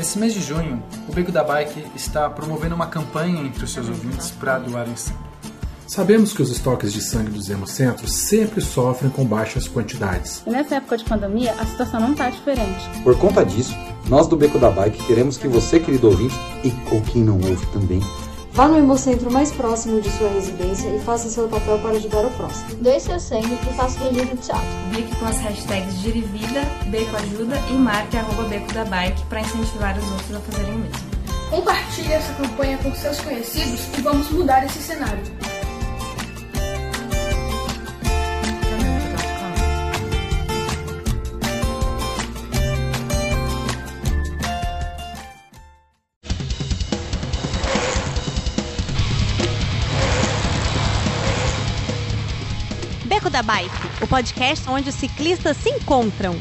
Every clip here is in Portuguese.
Nesse mês de junho, o Beco da Bike está promovendo uma campanha entre os seus ouvintes para doarem sangue. Sabemos que os estoques de sangue dos hemocentros sempre sofrem com baixas quantidades. E nessa época de pandemia, a situação não está diferente. Por conta disso, nós do Beco da Bike queremos que você, querido ouvinte, e com quem não ouve também, Vá no hemocentro mais próximo de sua residência e faça seu papel para ajudar o próximo. Doe seu sangue e faça o registro no teatro. Bique com as hashtags Girivida, Beco Ajuda e marque arroba Beco da Bike para incentivar os outros a fazerem o mesmo. Compartilhe essa campanha com seus conhecidos e vamos mudar esse cenário. Da Bike, o podcast onde os ciclistas se encontram.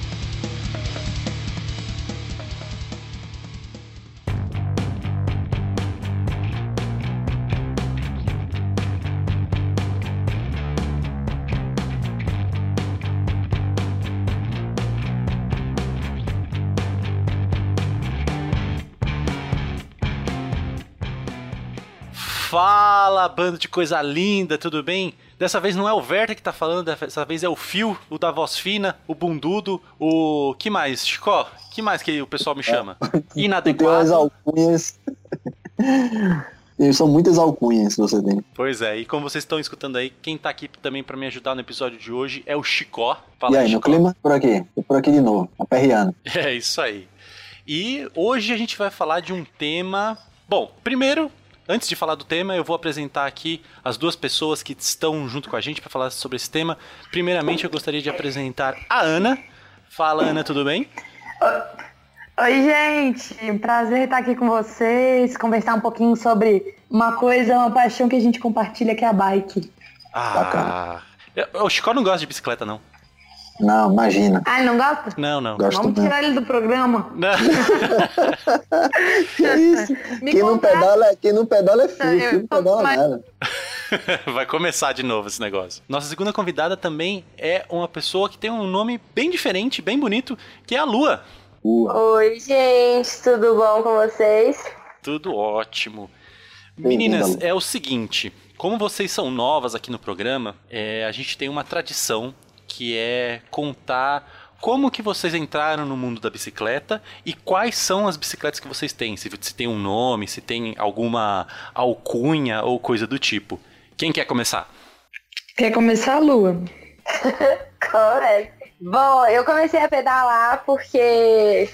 Fala, bando de coisa linda, tudo bem? Dessa vez não é o Werther que tá falando, dessa vez é o Fio, o da voz fina, o bundudo, o... que mais, Chicó? que mais que o pessoal me chama? Inadequado. Tem alcunhas... São muitas alcunhas que você tem. Pois é, e como vocês estão escutando aí, quem tá aqui também para me ajudar no episódio de hoje é o Chicó. Fala e aí, no clima? Por aqui, por aqui de novo, aperreando. É isso aí. E hoje a gente vai falar de um tema... Bom, primeiro, Antes de falar do tema, eu vou apresentar aqui as duas pessoas que estão junto com a gente para falar sobre esse tema. Primeiramente, eu gostaria de apresentar a Ana. Fala, Ana, tudo bem? Oi, gente. Prazer estar aqui com vocês, conversar um pouquinho sobre uma coisa, uma paixão que a gente compartilha, que é a bike. Ah, Bacana. o Chico não gosta de bicicleta, não. Não, imagina. Ah, ele não gosta? Não, não. Gosto Vamos tirar ele do programa. Não. que isso? quem, não pedala, quem não pedala é filho, quem não pedala mas... nada. Vai começar de novo esse negócio. Nossa segunda convidada também é uma pessoa que tem um nome bem diferente, bem bonito, que é a Lua. Lua. Oi, gente, tudo bom com vocês? Tudo ótimo. Meninas, é o seguinte, como vocês são novas aqui no programa, é, a gente tem uma tradição que é contar como que vocês entraram no mundo da bicicleta e quais são as bicicletas que vocês têm. Se, se tem um nome, se tem alguma alcunha ou coisa do tipo. Quem quer começar? Quer começar, Lua? Correto. Bom, eu comecei a pedalar porque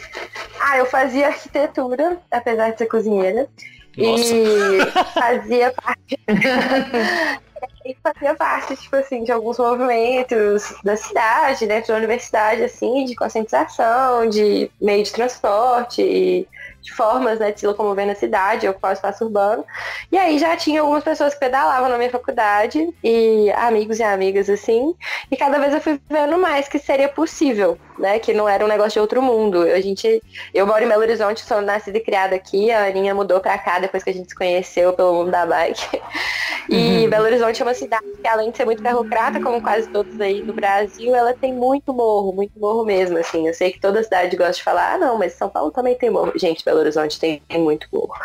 ah, eu fazia arquitetura, apesar de ser cozinheira. Nossa. E fazia parte. e fazia parte, tipo assim, de alguns movimentos da cidade, dentro da universidade, assim, de conscientização, de meio de transporte, de formas né, de se locomover na cidade, ocupar o espaço urbano. E aí já tinha algumas pessoas que pedalavam na minha faculdade, e amigos e amigas, assim, e cada vez eu fui vendo mais que seria possível, né? Que não era um negócio de outro mundo. A gente, eu moro em Belo Horizonte, sou nascida e criada aqui, a Aninha mudou pra cá depois que a gente se conheceu pelo mundo da bike. E uhum. Belo Horizonte é uma cidade que, além de ser muito ferrocrata, como quase todos aí no Brasil, ela tem muito morro, muito morro mesmo, assim. Eu sei que toda cidade gosta de falar, ah, não, mas São Paulo também tem morro. Gente, Belo Horizonte tem muito morro.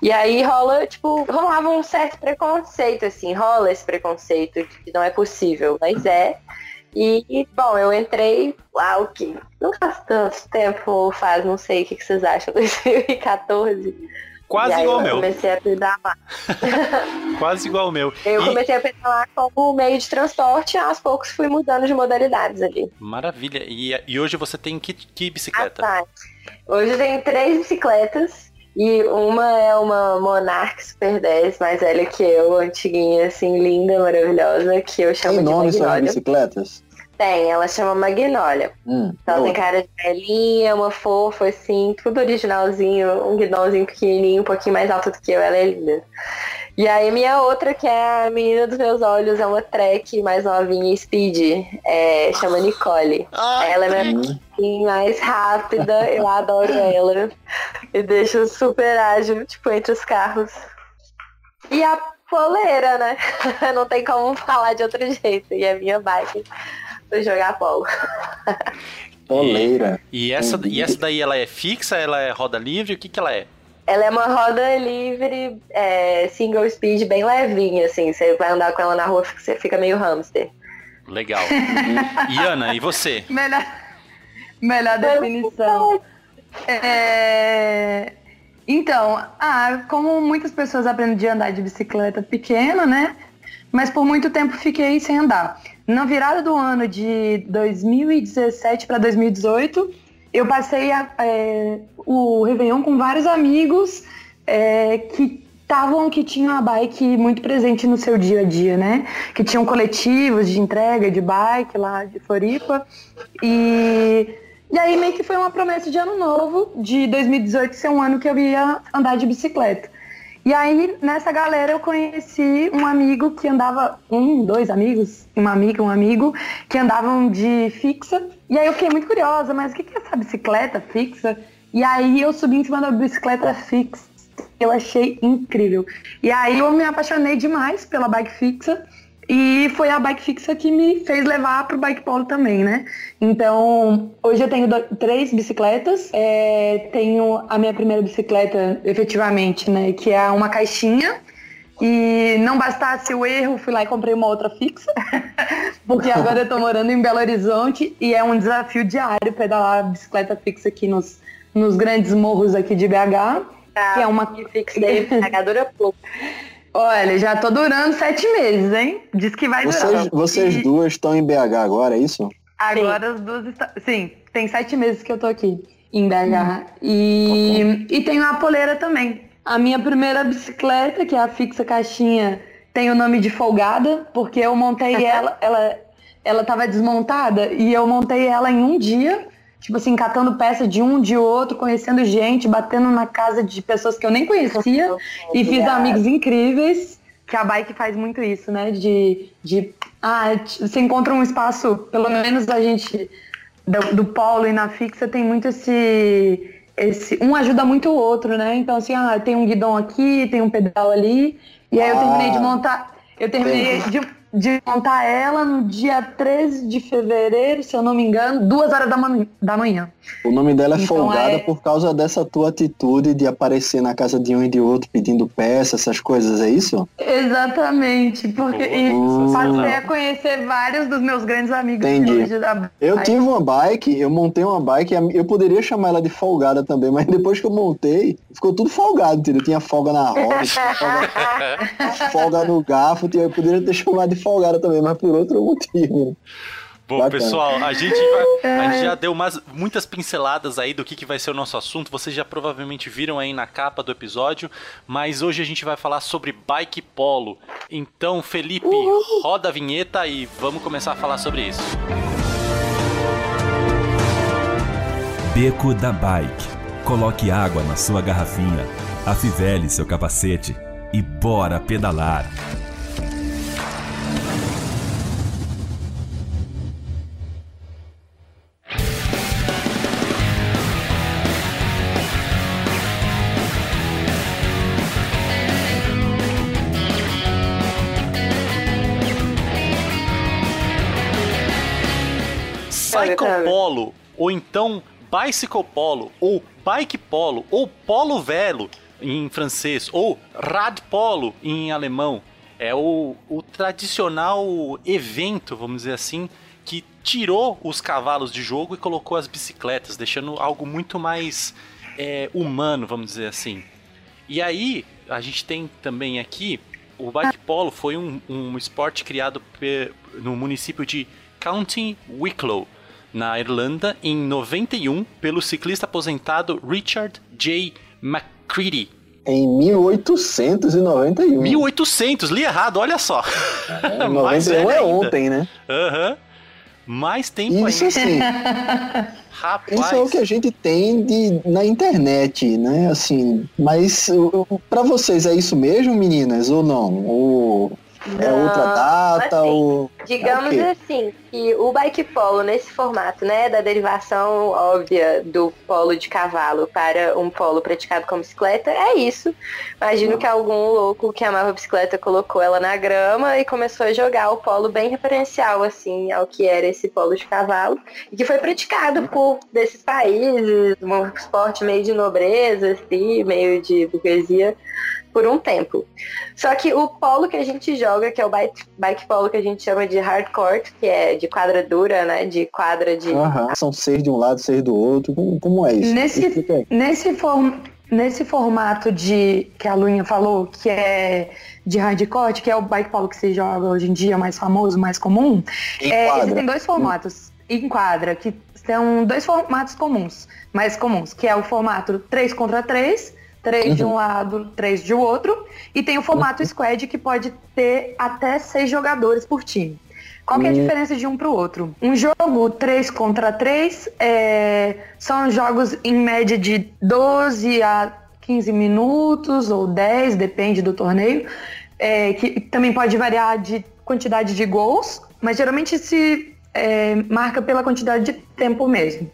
E aí rola, tipo, rolava um certo preconceito, assim, rola esse preconceito de que não é possível, mas é. E, bom, eu entrei lá o que? Não faz tanto tempo, faz, não sei o que, vocês acham, 2014. Quase igual ao meu. comecei a pedalar. Quase igual ao meu. Eu e... comecei a pedalar como meio de transporte e aos poucos fui mudando de modalidades ali. Maravilha. E, e hoje você tem que, que bicicleta? Ah, tá. Hoje eu tenho três bicicletas. E uma é uma Monarch Super 10, mais velha que eu, antiguinha, assim, linda, maravilhosa, que eu chamo tem de nome Magnolia. bicicletas? Tem, ela chama Magnólia. Hum, então ela tem cara de velhinha, uma fofa, assim, tudo originalzinho, um guidãozinho pequenininho, um pouquinho mais alto do que eu, ela é linda. E aí minha outra, que é a menina dos meus olhos, é uma track mais novinha, speed, é, chama Nicole. Ai, ela é minha mais rápida, eu adoro ela. E deixa super ágil, tipo, entre os carros. E a poleira, né? Não tem como falar de outro jeito. E a minha bike pra jogar polo. Poleira. E, e essa, e essa daí, ela é fixa? Ela é roda livre? O que que ela é? Ela é uma roda livre, é, single speed, bem levinha, assim. Você vai andar com ela na rua, você fica meio hamster. Legal. e Ana, e você? Melhor, melhor definição. É... Então, ah, como muitas pessoas aprendem a andar de bicicleta pequena, né? Mas por muito tempo fiquei sem andar. Na virada do ano de 2017 para 2018, eu passei a, é, o Réveillon com vários amigos é, que estavam, que tinham a bike muito presente no seu dia a dia, né? Que tinham coletivos de entrega de bike lá de Floripa. E, e aí meio que foi uma promessa de ano novo, de 2018 ser um ano que eu ia andar de bicicleta. E aí, nessa galera, eu conheci um amigo que andava, um, dois amigos, uma amiga, um amigo, que andavam de fixa. E aí eu fiquei muito curiosa, mas o que é essa bicicleta fixa? E aí eu subi em cima da bicicleta fixa. Eu achei incrível. E aí eu me apaixonei demais pela bike fixa. E foi a bike fixa que me fez levar pro bike polo também, né? Então, hoje eu tenho três bicicletas. É, tenho a minha primeira bicicleta, efetivamente, né? Que é uma caixinha. E não bastasse o erro, fui lá e comprei uma outra fixa. Porque agora eu tô morando em Belo Horizonte e é um desafio diário pedalar a bicicleta fixa aqui nos, nos grandes morros aqui de BH. Tá, que é uma fixa daí, carregadora pouco. Olha, já tô durando sete meses, hein? Diz que vai vocês, durar. Vocês e... duas estão em BH agora, é isso? Agora Sim. as duas estão. Sim, tem sete meses que eu tô aqui em BH. Hum. E... Okay. e tenho a poleira também. A minha primeira bicicleta, que é a fixa caixinha, tem o nome de folgada, porque eu montei ela, ela, ela tava desmontada e eu montei ela em um dia tipo assim, catando peça de um, de outro, conhecendo gente, batendo na casa de pessoas que eu nem conhecia e fiz amigos incríveis, que a bike faz muito isso, né? De, de ah, você encontra um espaço, pelo menos a gente do, do polo e na fixa tem muito esse esse um ajuda muito o outro, né? Então assim, ah, tem um guidão aqui, tem um pedal ali, e aí eu terminei de ah. montar, eu terminei de de montar ela no dia 13 de fevereiro, se eu não me engano, duas horas da, man da manhã. O nome dela é então Folgada é... por causa dessa tua atitude de aparecer na casa de um e de outro pedindo peça, essas coisas, é isso? Exatamente, porque oh, passei a conhecer vários dos meus grandes amigos. Entendi. Eu tive uma bike, eu montei uma bike, eu poderia chamar ela de Folgada também, mas depois que eu montei, ficou tudo folgado, entendeu? Tinha folga na roda, folga, folga no garfo, eu poderia ter chamado de folgada também, mas por outro motivo. Bom, Bacana. pessoal, a gente, vai, a gente já deu umas, muitas pinceladas aí do que, que vai ser o nosso assunto. Vocês já provavelmente viram aí na capa do episódio, mas hoje a gente vai falar sobre bike polo. Então, Felipe, Uhul. roda a vinheta e vamos começar a falar sobre isso. Beco da Bike. Coloque água na sua garrafinha, afivele seu capacete e bora pedalar. Cycle Polo, ou então Bicycle Polo, ou Bike Polo, ou Polo Velo em francês, ou Rad Polo em alemão. É o, o tradicional evento, vamos dizer assim, que tirou os cavalos de jogo e colocou as bicicletas, deixando algo muito mais é, humano, vamos dizer assim. E aí, a gente tem também aqui, o bike polo foi um, um esporte criado no município de County Wicklow, na Irlanda em 91 pelo ciclista aposentado Richard J. McCready. Em 1891. 1800, li errado, olha só. É, 91 é ontem, né? Aham. Uhum. Mais tempo Isso ainda. Sim. Rapaz. Isso é o que a gente tem de, na internet, né? Assim, mas para vocês é isso mesmo, meninas, ou não? Ou É Não, outra data assim, ou. Digamos é assim, que o bike polo nesse formato, né, da derivação óbvia do polo de cavalo para um polo praticado com bicicleta, é isso. Imagino que algum louco que amava bicicleta colocou ela na grama e começou a jogar o polo bem referencial, assim, ao que era esse polo de cavalo, e que foi praticado por desses países, um esporte meio de nobreza, assim, meio de burguesia, por um tempo. Só que o polo que a gente joga, que é o bike, bike polo que a gente chama de hardcore, que é de quadra dura, né? De quadra de. Aham. São seis de um lado, seis do outro. Como, como é isso? Nesse, nesse, form, nesse formato de que a Luinha falou, que é de hardcore, que é o bike polo que se joga hoje em dia, mais famoso, mais comum, é, existem dois formatos em quadra, que são dois formatos comuns, mais comuns, que é o formato 3 contra 3, 3 de um lado, 3 de outro, e tem o formato squad que pode ter até seis jogadores por time. Qual que é a Hum. diferença de um para o outro? Um jogo 3 contra 3 é, são jogos em média de 12 a 15 minutos ou 10, depende do torneio, é, que também pode variar de quantidade de gols, mas geralmente se é, marca pela quantidade de tempo mesmo.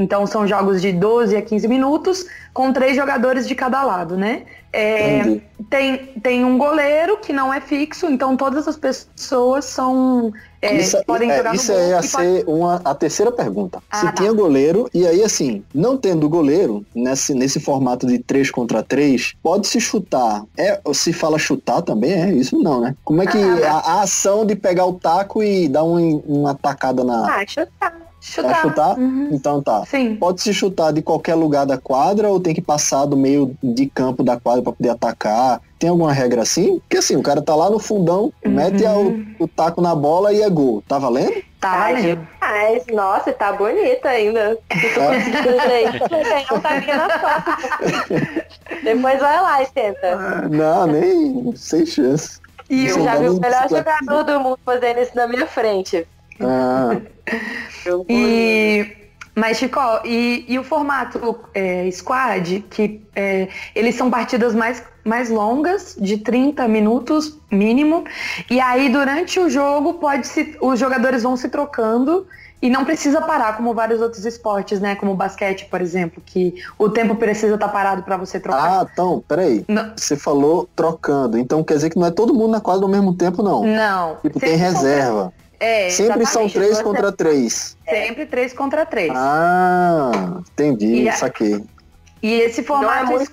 Então são jogos de 12 a 15 minutos, com três jogadores de cada lado, né? É, tem, tem um goleiro que não é fixo, então todas as pessoas são. é, isso podem é, jogar isso no gol ia e pode- ser uma, a terceira pergunta. Ah, Se tá. tinha goleiro, e aí assim, não tendo goleiro, nesse, nesse formato de 3 contra 3, pode se chutar. É, se fala chutar também, é isso não, né? Como é que Ah, a, a ação de pegar o taco e dar um- uma tacada na. Ah, chutar. Chutar. É chutar? Uhum. Então tá. Sim. Pode se chutar de qualquer lugar da quadra ou tem que passar do meio de campo da quadra pra poder atacar? Tem alguma regra assim? Porque assim, o cara tá lá no fundão, Uhum. mete o, o taco na bola e é gol. Tá valendo? Tá valendo. Mas, nossa, tá bonita ainda. Se tu tapinha na foto. Depois vai lá e tenta. Não, nem sem chance. E Eu já vi o melhor jogador do mundo fazendo isso na minha frente. Ah, E, mas, Chico, e, e o formato é, squad, que é, eles são partidas mais, mais longas, de 30 minutos mínimo, e aí durante o jogo pode se, os jogadores vão se trocando e não precisa parar, como vários outros esportes, né? Como o basquete, por exemplo, que o tempo precisa estar parado para você trocar. ah, então, peraí. Não. Você falou trocando. Então quer dizer que não é todo mundo na quadra ao mesmo tempo, não. Não. Tipo, tem reserva. É, Sempre são três Você- contra três. Sempre três contra três. Ah, entendi, E a- saquei. E esse Não é formato. muito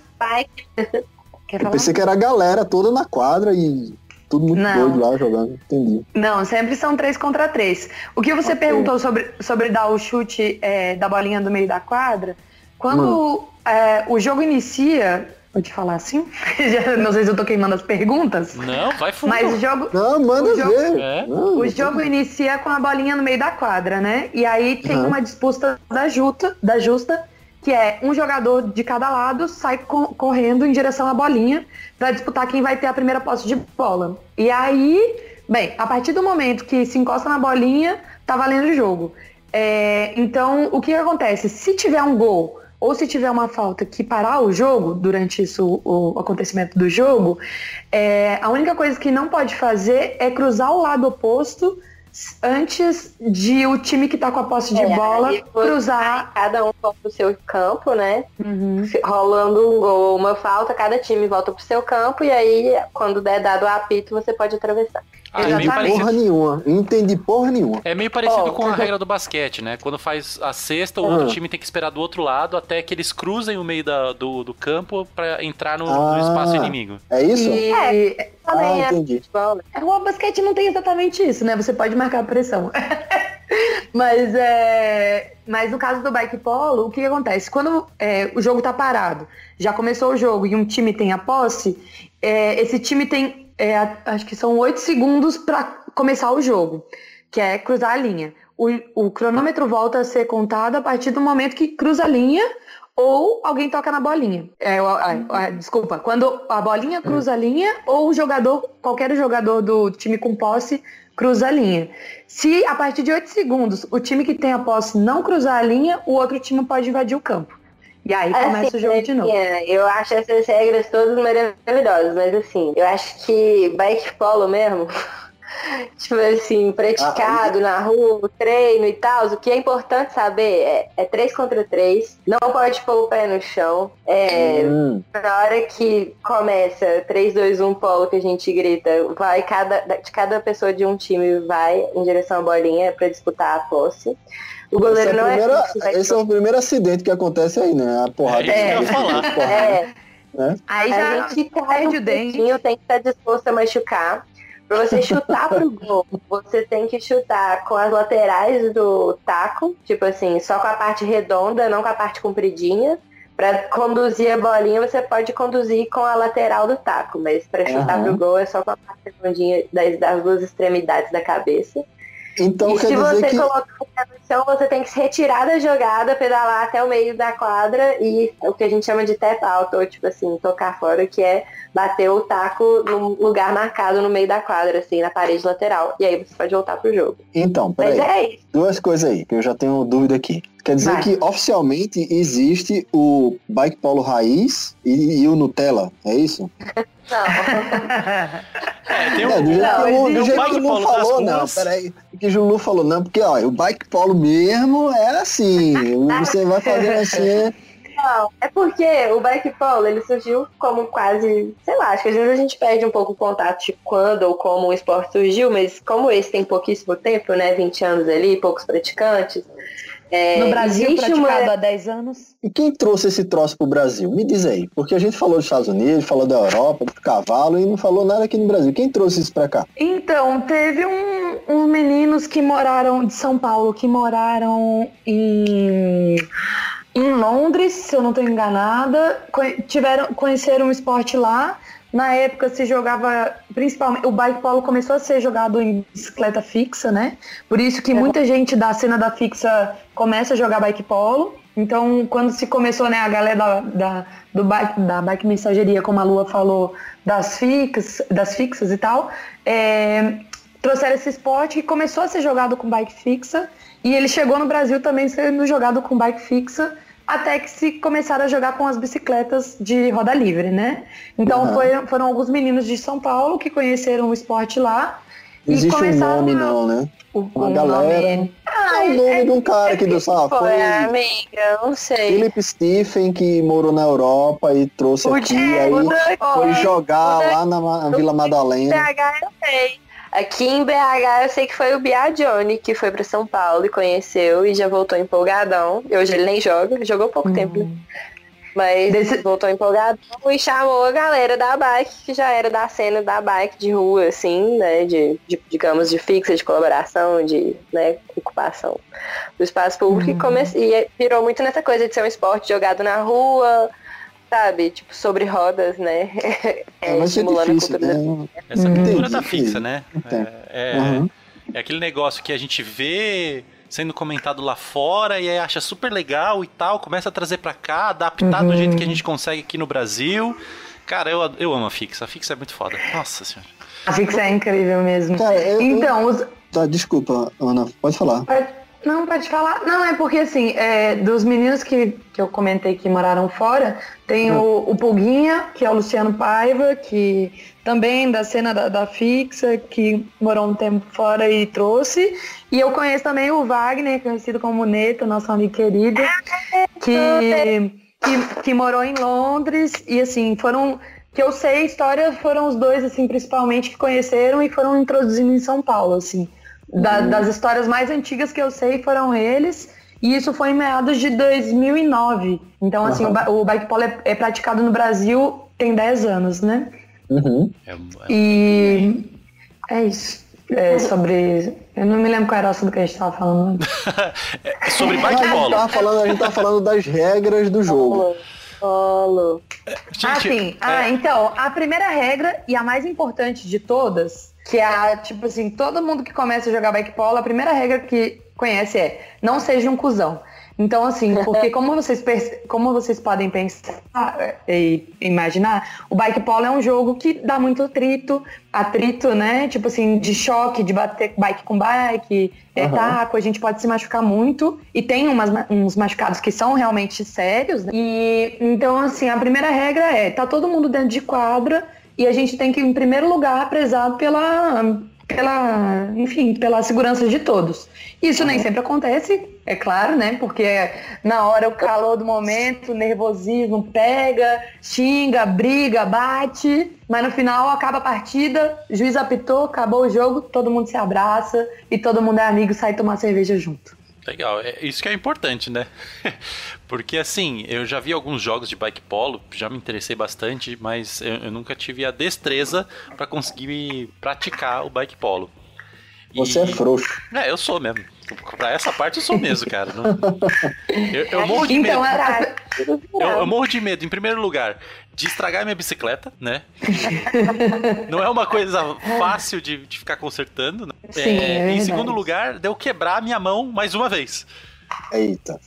Eu pensei que era a galera toda na quadra e tudo muito Não. doido lá jogando. Entendi. Não, sempre são três contra três. O que você Ok. perguntou sobre, sobre dar o chute é, da bolinha do meio da quadra, quando Hum. é, o jogo inicia, pode falar assim? Já não sei se eu tô queimando as perguntas, Não, vai fundo. mas o jogo, Não, manda O jogo- ver. É. Não, o jogo inicia com a bolinha no meio da quadra, né? E aí tem Uhum. uma disputa da justa, da justa, que é um jogador de cada lado sai co- correndo em direção à bolinha para disputar quem vai ter a primeira posse de bola. E aí, bem, a partir do momento que se encosta na bolinha, tá valendo o jogo. É, então, o que acontece? Se tiver um gol ou se tiver uma falta que parar o jogo durante isso, o acontecimento do jogo, é, a única coisa que não pode fazer é cruzar o lado oposto antes de o time que tá com a posse de É, bola você- cruzar. Cada um volta pro seu campo, né? Uhum. Rolando um gol uma falta, cada time volta pro seu campo e aí, quando der dado o apito, você pode atravessar. Ah, é meio Exatamente. Porra parecido. nenhuma. Não entendi porra nenhuma. É meio parecido Ó. com a regra do basquete, né? Quando faz a cesta, o Ah. outro time tem que esperar do outro lado até que eles cruzem o meio da- do, do campo pra entrar no, no Ah. espaço inimigo. É isso? E É. Também Ah, é entendi. futebol? É, o basquete não tem exatamente isso, né? Você pode marcar a pressão. mas, é, mas no caso do bike polo, o que, que acontece? Quando é, o jogo tá parado, já começou o jogo e um time tem a posse, é, esse time tem, é, acho que são oito segundos para começar o jogo, que é cruzar a linha. O, o cronômetro volta a ser contado a partir do momento que cruza a linha ou alguém toca na bolinha. É, a- desculpa, quando a bolinha cruza a linha ou o jogador, qualquer jogador do time com posse cruza a linha. Se a partir de 8 segundos o time que tem a posse não cruzar a linha, o outro time pode invadir o campo. E aí começa assim, o jogo de novo. Eu acho essas regras todas maravilhosas, mas assim, eu acho que bike polo mesmo, tipo assim, praticado ah, na rua, treino e tal, o que é importante saber é, é 3 contra 3, não pode pôr o pé no chão. É, hum. Na hora que começa 3, 2, 1 polo que a gente grita, vai cada, de cada pessoa de um time vai em direção à bolinha para disputar a posse. O goleiro esse é não primeira, é Esse é o primeiro acidente que acontece aí, né? A porrada. É, é, falar. é. Né? Aí já a gente cai o dentinho, tem que estar disposto a machucar. Para você chutar pro gol, você tem que chutar com as laterais do taco, tipo assim, só com a parte redonda, não com a parte compridinha. Para conduzir a bolinha, você pode conduzir com a lateral do taco, mas para chutar uhum. pro gol é só com a parte redondinha das, das duas extremidades da cabeça. Então, e quer se dizer você que... colocar o pé no chão, você tem que se retirar da jogada, pedalar até o meio da quadra e o que a gente chama de tap out, ou tipo assim, tocar fora, que é bater o taco num lugar marcado no meio da quadra, assim, na parede lateral. E aí você pode voltar pro jogo. Então, peraí. Mas é isso. Duas coisas aí, que eu já tenho dúvida aqui. Quer dizer Vai. que oficialmente existe o bike polo raiz e, e o Nutella, é isso? Não. É, tem um, do jeito não, que o- do tem um jeito que bike o Lu polo falou, não, ruas. peraí. O que o Lu falou, não, porque ó, o bike polo mesmo é assim. Você vai fazendo assim. Não, é porque o bike polo, ele surgiu como quase, sei lá, acho que às vezes a gente perde um pouco o contato de quando ou como o esporte surgiu, mas como esse tem pouquíssimo tempo, né, 20 anos ali, poucos praticantes, é, No Brasil, praticado uma... há 10 anos. E quem trouxe esse troço pro Brasil? Me diz aí. Porque a gente falou dos Estados Unidos, falou da Europa, do cavalo e não falou nada aqui no Brasil. Quem trouxe isso pra cá? Então, teve um, uns meninos que moraram de São Paulo, que moraram em, em Londres, se eu não estou enganada, tiveram, conheceram o esporte lá. Na época se jogava, principalmente, o bike polo começou a ser jogado em bicicleta fixa, né? Por isso que muita gente da cena da fixa começa a jogar bike polo. Então, quando se começou, né, a galera da, da, do bike, da bike mensageria, como a Lua falou, das, fix, das fixas e tal, é, trouxeram esse esporte que começou a ser jogado com bike fixa e ele chegou no Brasil também sendo jogado com bike fixa até que se começaram a jogar com as bicicletas de roda livre, né? Então Uhum. foi- foram alguns meninos de São Paulo que conheceram o esporte lá existe um começaram nome, a- não, né? Uma o galera. nome- É o nome de um cara aqui do Sal. Foi, Foi amiga, não sei. Philip Stephen, que morou na Europa e trouxe O aqui. Diego, aí foi jogar lá na Vila Madalena. BH eu sei. Aqui em BH eu sei que foi o Biagione que foi pra São Paulo e conheceu e já voltou empolgadão. Hoje ele nem joga, jogou pouco tempo, né? Mas voltou empolgadão e chamou a galera da bike, que já era da cena da bike de rua, assim, né? De, de, digamos, de fixa, de colaboração, de né, ocupação do espaço público. E, come... e virou muito nessa coisa de ser um esporte jogado na rua, sabe? Tipo, sobre rodas, né? É, mas é estimulando difícil, a cultura né? Essa Entendi, cultura tá entendi. fixa, né? Entendo. É, é- Uhum. é aquele negócio que a gente vê sendo comentado lá fora e aí acha super legal e tal, começa a trazer pra cá, adaptar do Uhum. jeito que a gente consegue aqui no Brasil. Cara, eu, eu amo a Fixa. A Fixa é muito foda. Nossa senhora. A fixa é incrível mesmo. Cara, eu- então, os, Tá, desculpa, Ana, pode falar. Pode- Não, pode falar. Não, é porque assim, é, dos meninos que, que eu comentei que moraram fora, tem o, o Pulguinha, que é o Luciano Paiva, que também da cena da, da fixa, que morou um tempo fora e trouxe. E eu conheço também o Wagner, conhecido como Neto, nosso amigo querido, que, que, que morou em Londres. E assim, foram. Que eu sei a história foram os dois, assim, principalmente, que conheceram e foram introduzindo em São Paulo, assim. Da- Das histórias mais antigas que eu sei foram eles. E isso foi em meados de 2009. Então, assim, o, ba- o bike polo é, é praticado no Brasil tem 10 anos, né? Uhum. É, E é isso. É sobre. Eu não me lembro qual era o assunto que a gente tava falando. é sobre a bike gente polo. tava falando, a gente tava falando das regras do jogo. Polo. ah, sim. Ah, então, a primeira regra e a mais importante de todas, que é a, tipo assim, todo mundo que começa a jogar bike polo, a primeira regra que conhece é não seja um cuzão. Então, assim, porque como vocês, como vocês podem pensar e imaginar, o bike polo é um jogo que dá muito atrito, atrito, né? Tipo assim, de choque, de bater bike com bike, é uhum. taco, a gente pode se machucar muito. E tem umas, uns machucados que são realmente sérios. Né? E então, assim, a primeira regra é, tá todo mundo dentro de quadra e a gente tem que, em primeiro lugar, prezar pela pela, enfim, pela segurança de todos. Isso nem sempre acontece, é claro, né? Porque na hora o calor do momento, o nervosismo pega, xinga, briga, bate, mas no final acaba a partida, juiz apitou, acabou o jogo, todo mundo se abraça e todo mundo é amigo, sai tomar cerveja junto. Legal, é isso que é importante, né? Porque assim, eu já vi alguns jogos de bike polo, já me interessei bastante, mas eu, eu nunca tive a destreza para conseguir praticar o bike polo. Você é frouxo. É, eu sou mesmo. Pra essa parte eu sou mesmo, cara. Eu, eu morro de então, medo. Eu, eu, morro de medo, em primeiro lugar, de estragar minha bicicleta, né? Não é uma coisa fácil de, de ficar consertando. Né? Sim, é, é em segundo lugar, de eu quebrar minha mão mais uma vez. Eita.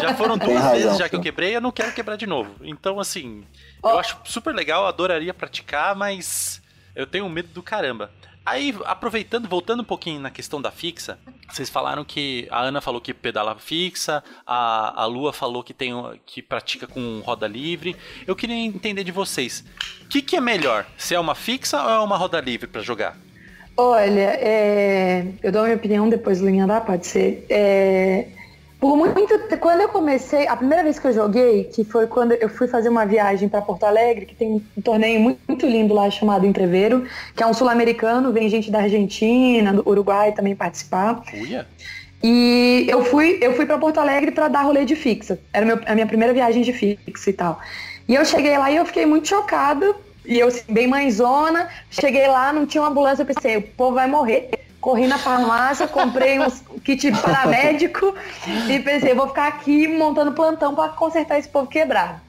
Já foram duas razão, vezes já que eu quebrei, eu não quero quebrar de novo. Então, assim, oh. eu acho super legal, adoraria praticar, mas eu tenho medo do caramba. Aí, aproveitando, voltando um pouquinho na questão da fixa, vocês falaram que a Ana falou que pedala fixa, a, a Lua falou que tem que pratica com roda livre. Eu queria entender de vocês, o que, que é melhor? Se é uma fixa ou é uma roda livre para jogar? Olha, é... eu dou a minha opinião depois do linha da pode ser. É... Por muito quando eu comecei, a primeira vez que eu joguei, que foi quando eu fui fazer uma viagem para Porto Alegre, que tem um torneio muito, muito lindo lá chamado Entreveiro, que é um sul-americano, vem gente da Argentina, do Uruguai também participar. Uia. E eu fui, eu fui para Porto Alegre para dar rolê de fixa. Era meu, a minha primeira viagem de fixa e tal. E eu cheguei lá e eu fiquei muito chocada. E eu, assim, bem mãezona, cheguei lá, não tinha uma ambulância, eu pensei, o povo vai morrer corri na farmácia, comprei um kit paramédico e pensei, vou ficar aqui montando plantão para consertar esse povo quebrado.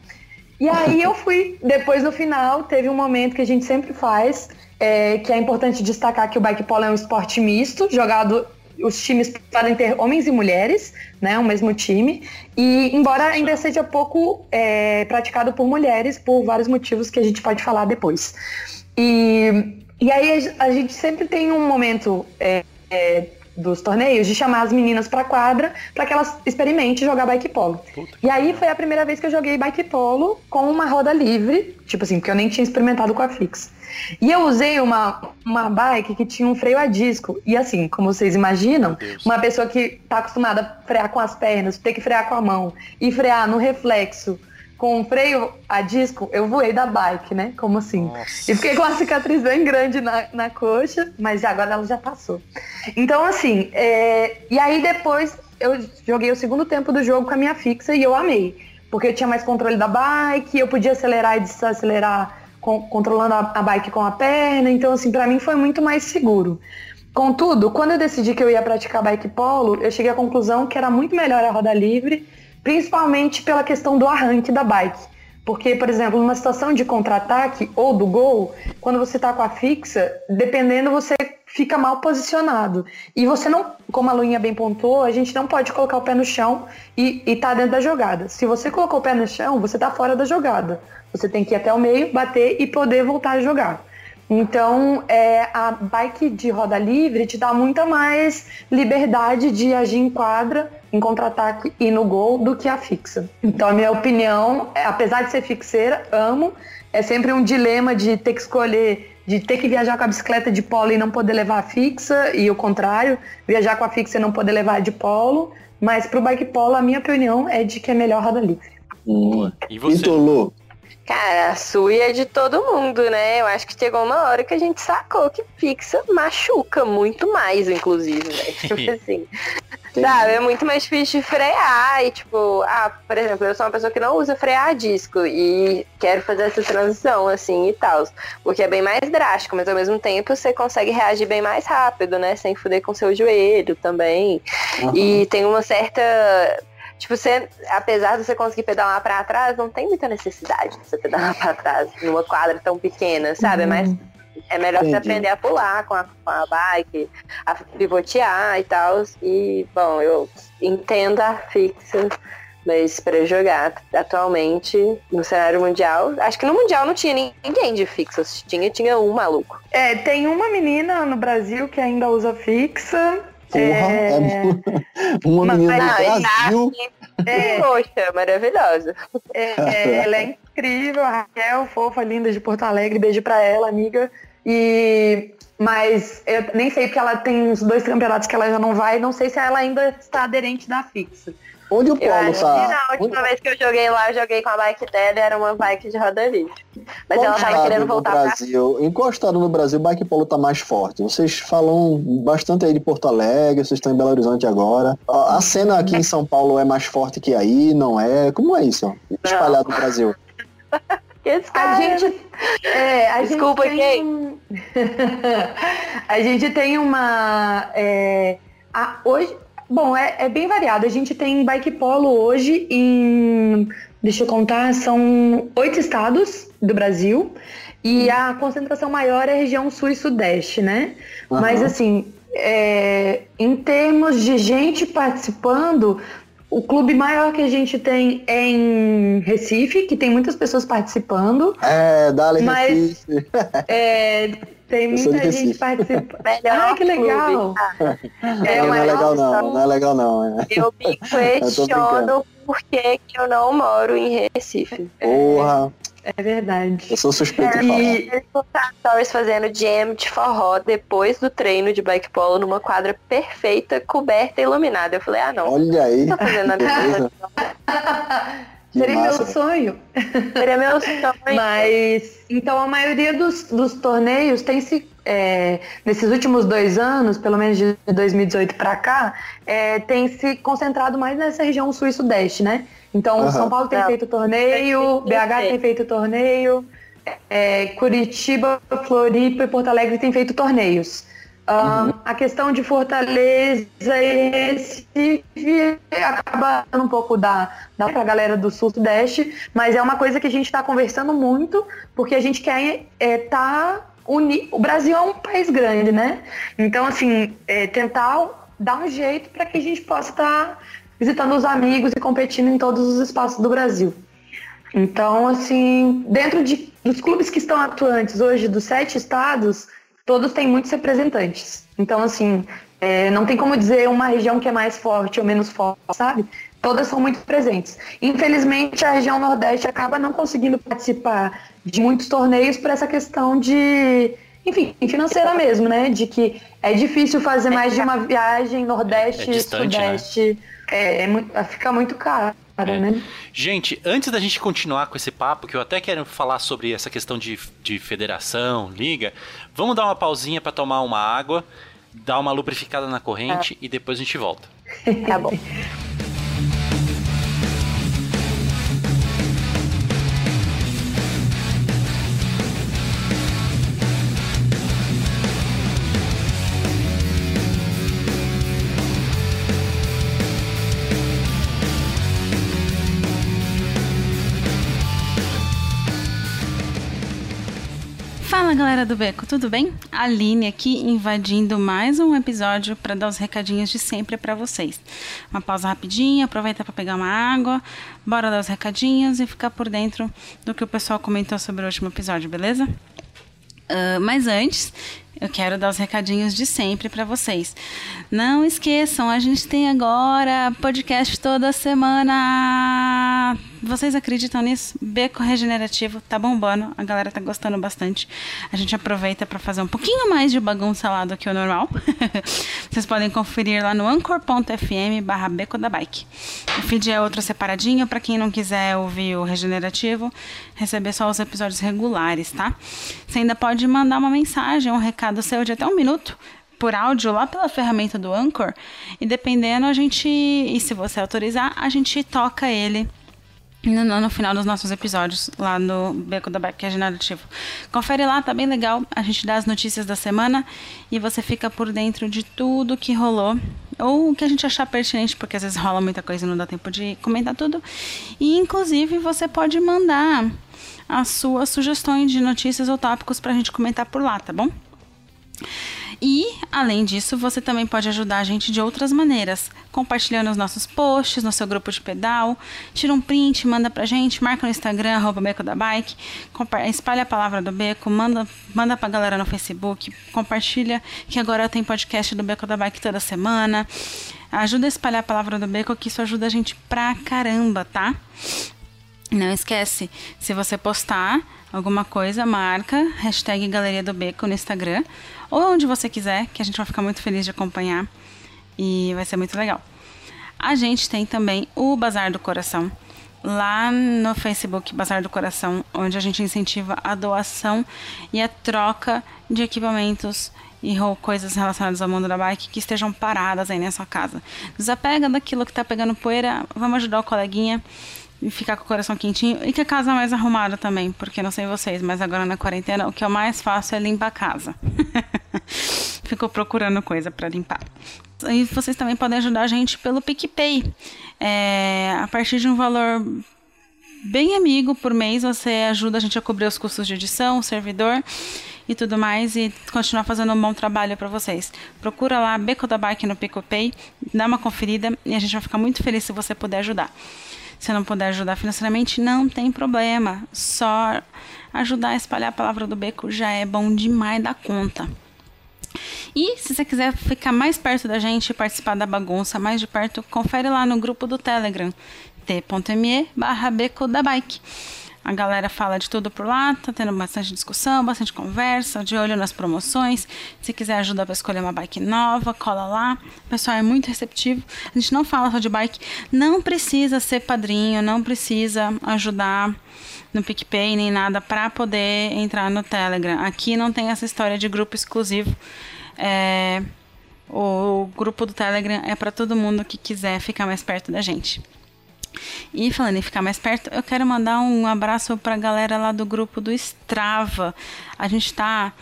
E aí eu fui, depois no final, teve um momento que a gente sempre faz, é, que é importante destacar que o bike polo é um esporte misto, jogado os times podem ter homens e mulheres, né, o mesmo time, e embora ainda seja pouco é, praticado por mulheres, por vários motivos que a gente pode falar depois. E e aí a gente sempre tem um momento é, é, dos torneios de chamar as meninas pra quadra para que elas experimentem jogar bike polo. E aí foi a primeira vez que eu joguei bike polo com uma roda livre, tipo assim, porque eu nem tinha experimentado com a fixa. E eu usei uma, uma bike que tinha um freio a disco. E assim, como vocês imaginam, uma pessoa que tá acostumada a frear com as pernas, ter que frear com a mão e frear no reflexo com o freio a disco, eu voei da bike, né? Como assim? Nossa. E fiquei com uma cicatriz bem grande na, na coxa, mas agora ela já passou. Então, assim, é... e aí depois eu joguei o segundo tempo do jogo com a minha fixa e eu amei. Porque eu tinha mais controle da bike, eu podia acelerar e desacelerar com, controlando a, a bike com a perna. Então, assim, para mim foi muito mais seguro. Contudo, quando eu decidi que eu ia praticar bike polo, eu cheguei à conclusão que era muito melhor a roda livre principalmente pela questão do arranque da bike. Porque, por exemplo, numa situação de contra-ataque ou do gol, quando você está com a fixa, dependendo, você fica mal posicionado. E você não, como a Luinha bem pontuou, a gente não pode colocar o pé no chão e estar tá dentro da jogada. Se você colocou o pé no chão, você está fora da jogada. Você tem que ir até o meio, bater e poder voltar a jogar. Então, é, a bike de roda livre te dá muita mais liberdade de agir em quadra, em contra-ataque e no gol do que a fixa. Então, a minha opinião, é, apesar de ser fixeira, amo. É sempre um dilema de ter que escolher, de ter que viajar com a bicicleta de polo e não poder levar a fixa, e o contrário, viajar com a fixa e não poder levar a de polo. Mas para o bike polo, a minha opinião é de que é melhor roda livre. Boa. E você? Itolo, Cara, a sua é de todo mundo, né? Eu acho que chegou uma hora que a gente sacou que fixa machuca muito mais, inclusive, né? Tipo assim. Sabe, é muito mais difícil de frear e tipo, ah, por exemplo, eu sou uma pessoa que não usa frear disco e quero fazer essa transição assim e tal, porque é bem mais drástico, mas ao mesmo tempo você consegue reagir bem mais rápido, né, sem fuder com seu joelho também. Uhum. E tem uma certa Tipo, você, apesar de você conseguir pedalar para trás, não tem muita necessidade de você pedalar para trás numa quadra tão pequena, sabe? É mais É melhor você Entendi. aprender a pular com a, com a bike, a pivotear e tal. E, bom, eu entendo a fixa, mas para jogar atualmente no cenário mundial, acho que no mundial não tinha nin- ninguém de fixa. Se Tinha, tinha um maluco. É, tem uma menina no Brasil que ainda usa fixa. Porra, é uma Mas- menina do e Brasil. É. Poxa, maravilhosa. É, é, ela é incrível, a Raquel, fofa, linda de Porto Alegre, beijo pra ela, amiga. E mas eu nem sei porque ela tem uns dois campeonatos que ela já não vai, não sei se ela ainda está aderente da fixa. Onde o Polo acho tá? que não, a última vez que eu joguei lá, eu joguei com a bike dela, era uma bike de roda livre. Mas Qual ela tava querendo do voltar pra Brasil, qual estado no Brasil o bike polo tá mais forte? Vocês falam bastante aí de Porto Alegre, vocês estão em Belo Horizonte agora. A, cena aqui em São Paulo é mais forte que aí, não é? Como é isso? Espalhado no Brasil. A gente, é, a Desculpa, gente tem, um- a gente tem uma é, a- hoje, bom, é, é bem variado. A gente tem bike polo hoje em, deixa eu contar, são oito estados do Brasil e a concentração maior é a região sul e sudeste, né? Aham. Mas assim, é, em termos de gente participando, o clube maior que a gente tem é em Recife, que tem muitas pessoas participando. É, dá-lhe Mas- Recife. É, tem muita gente Recife. participando. Melhor Ah, que legal! É, não é legal não, não é legal não. é. Eu me questiono por que, que eu não moro em Recife. Porra, É verdade. eu sou suspeito de falar. E eles postaram stories fazendo jam de forró depois do treino de bike polo numa quadra perfeita, coberta e iluminada. Eu falei, ah não. Olha aí. Tá fazendo a beleza. Que Seria massa. meu sonho. Seria meu sonho. Mas, então, a maioria dos, dos torneios tem se. é, nesses últimos dois anos, pelo menos de 2018 para cá, é, tem se concentrado mais nessa região sul e sudeste, né? Então, Aham. São Paulo tem Não. feito torneio, BH tem feito torneio, é, Curitiba, Floripa e Porto Alegre tem feito torneios. Ah, A questão de Fortaleza e Recife acaba um pouco da, da pra galera do sul-sudeste, mas é uma coisa que a gente está conversando muito, porque a gente quer é, tá uni... O Brasil é um país grande, né? Então, assim, é, tentar dar um jeito para que a gente possa estar visitando os amigos e competindo em todos os espaços do Brasil. Então, assim, dentro de, dos clubes que estão atuantes hoje, dos sete estados, todos têm muitos representantes. Então, assim, é, não tem como dizer uma região que é mais forte ou menos forte, sabe? Todas são muito presentes. Infelizmente, a região Nordeste acaba não conseguindo participar de muitos torneios por essa questão de, enfim, financeira mesmo, né? De que é difícil fazer mais de uma viagem Nordeste É e distante, né? Sudeste. É, é muito- fica muito caro, É. né? Gente, antes da gente continuar com esse papo, que eu até quero falar sobre essa questão de, de federação, liga, vamos dar uma pausinha pra tomar uma água, dar uma lubrificada na corrente e depois a gente volta. Tá bom. Fala galera do Beco, tudo bem? Aline aqui invadindo mais um episódio para dar os recadinhos de sempre para vocês. Uma pausa rapidinha, aproveita para pegar uma água, bora dar os recadinhos e ficar por dentro do que o pessoal comentou sobre o último episódio, beleza? Ah, mas antes, eu quero dar os recadinhos de sempre para vocês. Não esqueçam, a gente tem agora podcast toda semana. Vocês acreditam nisso? Beco Regenerativo tá bombando, a galera tá gostando bastante. A gente aproveita para fazer um pouquinho mais de bagunça lá do que o normal. Vocês podem conferir lá no anchor.fm barra Beco da Bike. O feed é outro separadinho para quem não quiser ouvir o regenerativo, receber só os episódios regulares, tá? Você ainda pode mandar uma mensagem, um recado seu de até um minuto por áudio lá pela ferramenta do Anchor e dependendo a gente, e se você autorizar, a gente toca ele no, no final dos nossos episódios lá no Beco da Bike Regenerativo. Confere lá, tá bem legal. A gente dá as notícias da semana e você fica por dentro de tudo que rolou. Ou o que a gente achar pertinente, porque às vezes rola muita coisa e não dá tempo de comentar tudo. E inclusive você pode mandar as suas sugestões de notícias ou tópicos para a gente comentar por lá, tá bom? E, além disso, você também pode ajudar a gente de outras maneiras, compartilhando os nossos posts no seu grupo de pedal, tira um print, manda pra gente, marca no Instagram, arroba Beco da Bike, espalha a palavra do Beco, manda, manda pra galera no Facebook, compartilha que agora tem podcast do Beco da Bike toda semana. Ajuda a espalhar a palavra do Beco, que isso ajuda a gente pra caramba, tá? Não esquece, se você postar alguma coisa, marca hashtag Galeria do Beco no Instagram ou onde você quiser, que a gente vai ficar muito feliz de acompanhar e vai ser muito legal. A gente tem também o Bazar do Coração, lá no Facebook Bazar do Coração, onde a gente incentiva a doação e a troca de equipamentos e coisas relacionadas ao mundo da bike que estejam paradas aí na sua casa. Desapega daquilo que está pegando poeira, vamos ajudar o coleguinha e ficar com o coração quentinho e que a casa mais arrumada também, porque não sei vocês, mas agora na quarentena o que eu mais faço é limpar a casa. Ficou procurando coisa para limpar. E vocês também podem ajudar a gente pelo PicPay. É, a partir de um valor bem amigo por mês, você ajuda a gente a cobrir os custos de edição, servidor e tudo mais e continuar fazendo um bom trabalho para vocês. Procura lá Beco da Bike no PicPay, dá uma conferida e a gente vai ficar muito feliz se você puder ajudar. Se não puder ajudar financeiramente, não tem problema. Só ajudar a espalhar a palavra do beco já é bom demais da conta. E se você quiser ficar mais perto da gente e participar da bagunça mais de perto, confere lá no grupo do Telegram, t.me barra beco da bike. A galera fala de tudo por lá, tá tendo bastante discussão, bastante conversa, de olho nas promoções. Se quiser ajuda para escolher uma bike nova, cola lá. O pessoal é muito receptivo. A gente não fala só de bike, não precisa ser padrinho, não precisa ajudar no PicPay nem nada para poder entrar no Telegram. Aqui não tem essa história de grupo exclusivo. É, o grupo do Telegram é para todo mundo que quiser ficar mais perto da gente. E falando em ficar mais perto, eu quero mandar um abraço para a galera lá do grupo do Strava. A gente está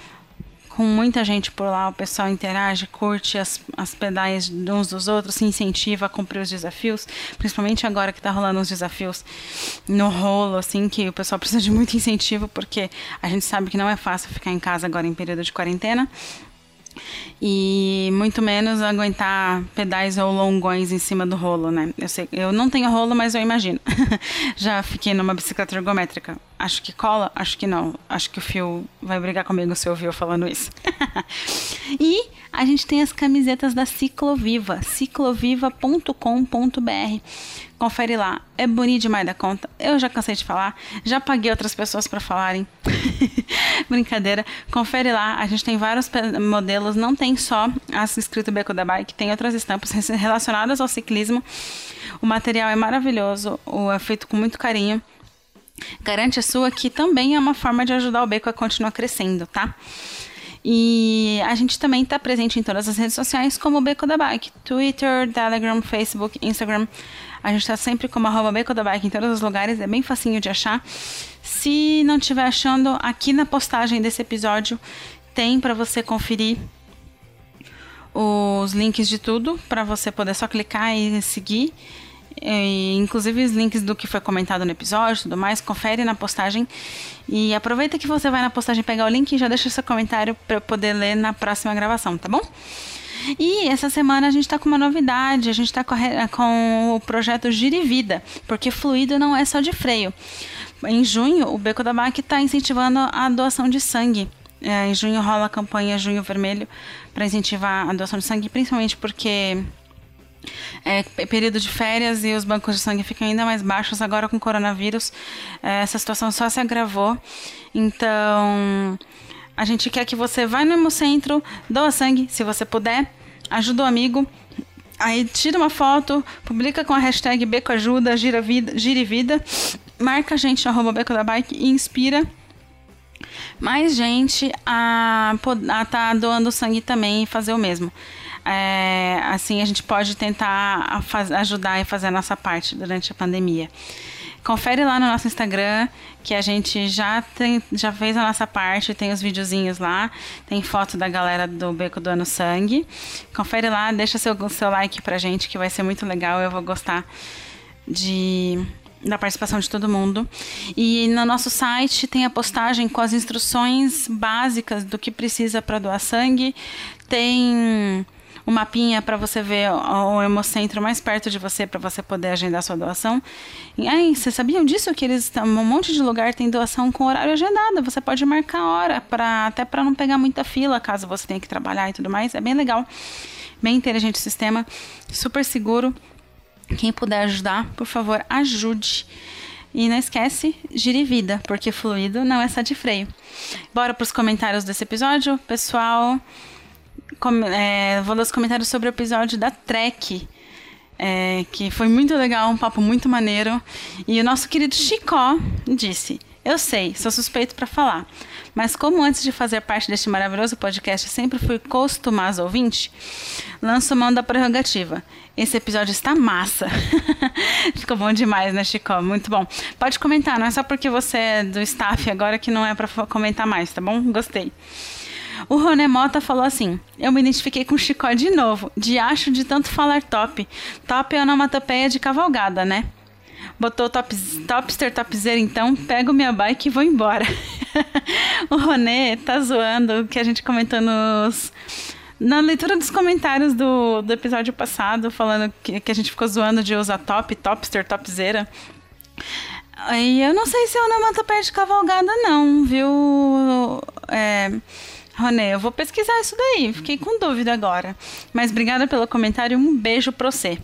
com muita gente por lá, o pessoal interage, curte as, as pedais uns dos outros, se incentiva a cumprir os desafios, principalmente agora que está rolando os desafios no rolo, assim, que o pessoal precisa de muito incentivo, porque a gente sabe que não é fácil ficar em casa agora em período de quarentena, e muito menos aguentar pedais ou longões em cima do rolo, né? Eu, sei, eu não tenho rolo, mas eu imagino. Já fiquei numa bicicleta ergométrica. Acho que cola? Acho que não. Acho que o fio vai brigar comigo se ouvir eu falando isso. e a gente tem as camisetas da Cicloviva, cicloviva.com.br. Confere lá, é bonito demais da conta. Eu já cansei de falar, já paguei outras pessoas para falarem. Brincadeira. Confere lá, a gente tem vários modelos, não tem só as escrito Beco da Bike, tem outras estampas relacionadas ao ciclismo. O material é maravilhoso, é feito com muito carinho. Garante a sua que também é uma forma de ajudar o beco a continuar crescendo, tá? E a gente também está presente em todas as redes sociais como o Beco da Bike, Twitter, Telegram, Facebook, Instagram. A gente está sempre como arroba Beco da Bike em todos os lugares, é bem facinho de achar. Se não estiver achando, aqui na postagem desse episódio tem para você conferir os links de tudo, para você poder só clicar e seguir. E, inclusive os links do que foi comentado no episódio tudo mais, confere na postagem e aproveita que você vai na postagem pegar o link e já deixa seu comentário para poder ler na próxima gravação, tá bom? E essa semana a gente está com uma novidade, a gente está com, o projeto Gire Vida, porque fluido não é só de freio. Em junho, o Beco da Bike está incentivando a doação de sangue. É, em junho rola a campanha Junho Vermelho para incentivar a doação de sangue, principalmente porque é, período de férias e os bancos de sangue ficam ainda mais baixos agora com o coronavírus. É, essa situação só se agravou. Então, a gente quer que você vá no Hemocentro, doa sangue, se você puder, ajuda o amigo. Aí tira uma foto, publica com a hashtag Beco Ajuda, gira vida, gire vida, marca a gente no arroba Beco da Bike e inspira mais gente a estar tá doando sangue também e fazer o mesmo. É, assim a gente pode tentar ajudar e fazer a nossa parte durante a pandemia. Confere lá no nosso Instagram que a gente já, tem, já fez a nossa parte, tem os videozinhos lá, tem foto da galera do Beco do Ano Sangue. Confere lá, deixa seu, seu like pra gente que vai ser muito legal, eu vou gostar de da participação de todo mundo. E no nosso site tem a postagem com as instruções básicas do que precisa para doar sangue. Tem um mapinha para você ver o, hemocentro mais perto de você para você poder agendar sua doação. E aí, vocês sabiam disso que eles um monte de lugar tem doação com horário agendado. Você pode marcar a hora para até para não pegar muita fila, caso você tenha que trabalhar e tudo mais. É bem legal. Bem inteligente o sistema, super seguro. Quem puder ajudar, por favor, ajude. E não esquece, gire vida, porque fluido não é só de freio. Bora para os comentários desse episódio, pessoal com, é, vou dar os comentários sobre o episódio da Trek. É, que foi muito legal, um papo muito maneiro. E o nosso querido Chicó disse: Eu sei, sou suspeito para falar, mas como antes de fazer parte deste maravilhoso podcast sempre fui costumado ouvinte, lanço mão da prerrogativa. Esse episódio está massa. Ficou bom demais, né, Chico? Muito bom. Pode comentar, não é só porque você é do staff agora que não é para comentar mais, tá bom? Gostei. O Roné Mota falou assim: Eu me identifiquei com Chicó de novo. De acho de tanto falar top. Top é onomatopeia de cavalgada, né? Botou top, topster, topzera, então pego minha bike e vou embora. o Roné tá zoando que a gente comentou nos. Na leitura dos comentários do, do episódio passado, falando que, que a gente ficou zoando de usar top, topster, topzera. E eu não sei se é onomatopeia de cavalgada, não, viu? É. Eu vou pesquisar isso daí. Fiquei com dúvida agora. Mas obrigada pelo comentário. Um beijo pra você.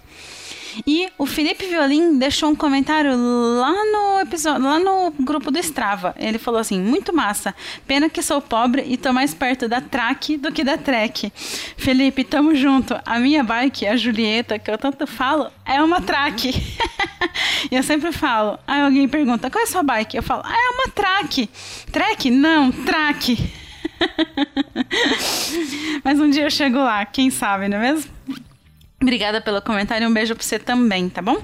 E o Felipe Violim deixou um comentário lá no episódio, lá no grupo do Strava. Ele falou assim: muito massa. Pena que sou pobre e tô mais perto da track do que da trek. Felipe, tamo junto. A minha bike, a Julieta, que eu tanto falo, é uma track. e eu sempre falo. Aí alguém pergunta: qual é a sua bike? Eu falo: ah, é uma track. Trek? Não, track. Mas um dia eu chego lá, quem sabe, não é mesmo? Obrigada pelo comentário um beijo pra você também, tá bom?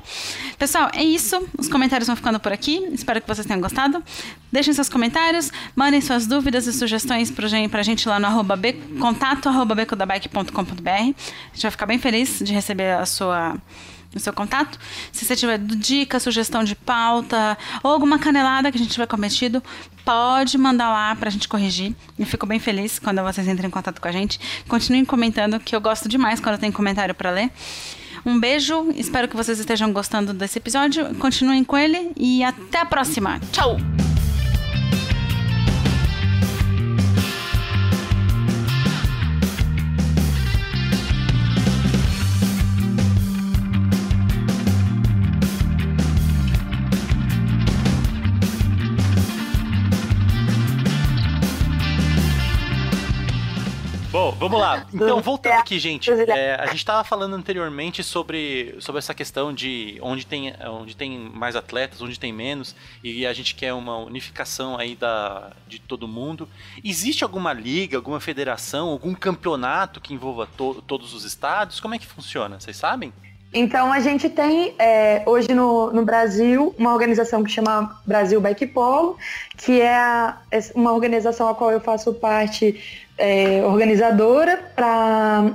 Pessoal, é isso. Os comentários vão ficando por aqui. Espero que vocês tenham gostado. Deixem seus comentários, mandem suas dúvidas e sugestões pra gente, lá no arroba be, contato arroba. A gente vai ficar bem feliz de receber a sua no seu contato. Se você tiver dica, sugestão de pauta ou alguma canelada que a gente tiver cometido, pode mandar lá pra gente corrigir. Eu fico bem feliz quando vocês entram em contato com a gente. Continuem comentando, que eu gosto demais quando tem comentário para ler. Um beijo, espero que vocês estejam gostando desse episódio. Continuem com ele e até a próxima. Tchau! Vamos lá. Então, voltando aqui, gente. É, a gente estava falando anteriormente sobre, sobre essa questão de onde tem, onde tem mais atletas, onde tem menos, e a gente quer uma unificação aí da, de todo mundo. Existe alguma liga, alguma federação, algum campeonato que envolva to, todos os estados? Como é que funciona? Vocês sabem? Então a gente tem é, hoje no, no Brasil uma organização que chama Brasil Bike Polo, que é a, é uma organização a qual eu faço parte é, organizadora para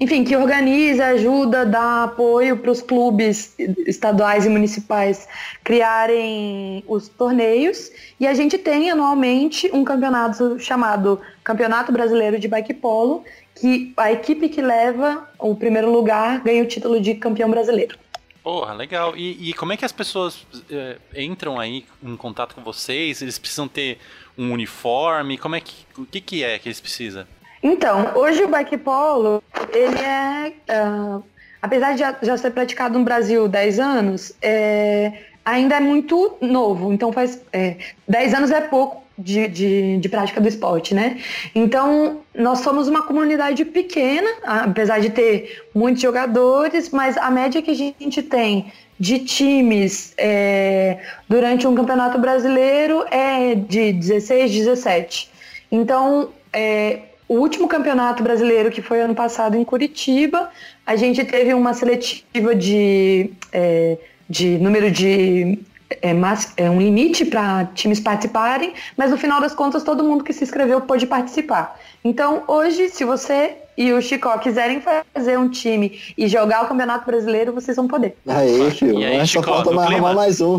enfim, que organiza, ajuda, dá apoio para os clubes estaduais e municipais criarem os torneios. E a gente tem anualmente um campeonato chamado Campeonato Brasileiro de Bike Polo, que a equipe que leva o primeiro lugar ganha o título de campeão brasileiro. Porra, legal. E, e como é que as pessoas é, entram aí em contato com vocês? Eles precisam ter um uniforme? Como é que, o que, que é que eles precisam? Então, hoje o bike polo, ele é, uh, apesar de já, já, ser praticado no Brasil 10 anos, é, ainda é muito novo. Então, faz é, 10 anos é pouco de, de, de, prática do esporte, né? Então, nós somos uma comunidade pequena, apesar de ter muitos jogadores, mas a média que a gente tem de times é, durante um campeonato brasileiro é de 16, 17. Então, é, o último campeonato brasileiro, que foi ano passado em Curitiba, a gente teve uma seletiva de, é, de número de. É, é um limite para times participarem, mas no final das contas todo mundo que se inscreveu pôde participar. Então, hoje, se você e o Chicó quiserem fazer um time e jogar o Campeonato Brasileiro, vocês vão poder. Aí, filho, E aí, mas só falta mais arrumar mais um.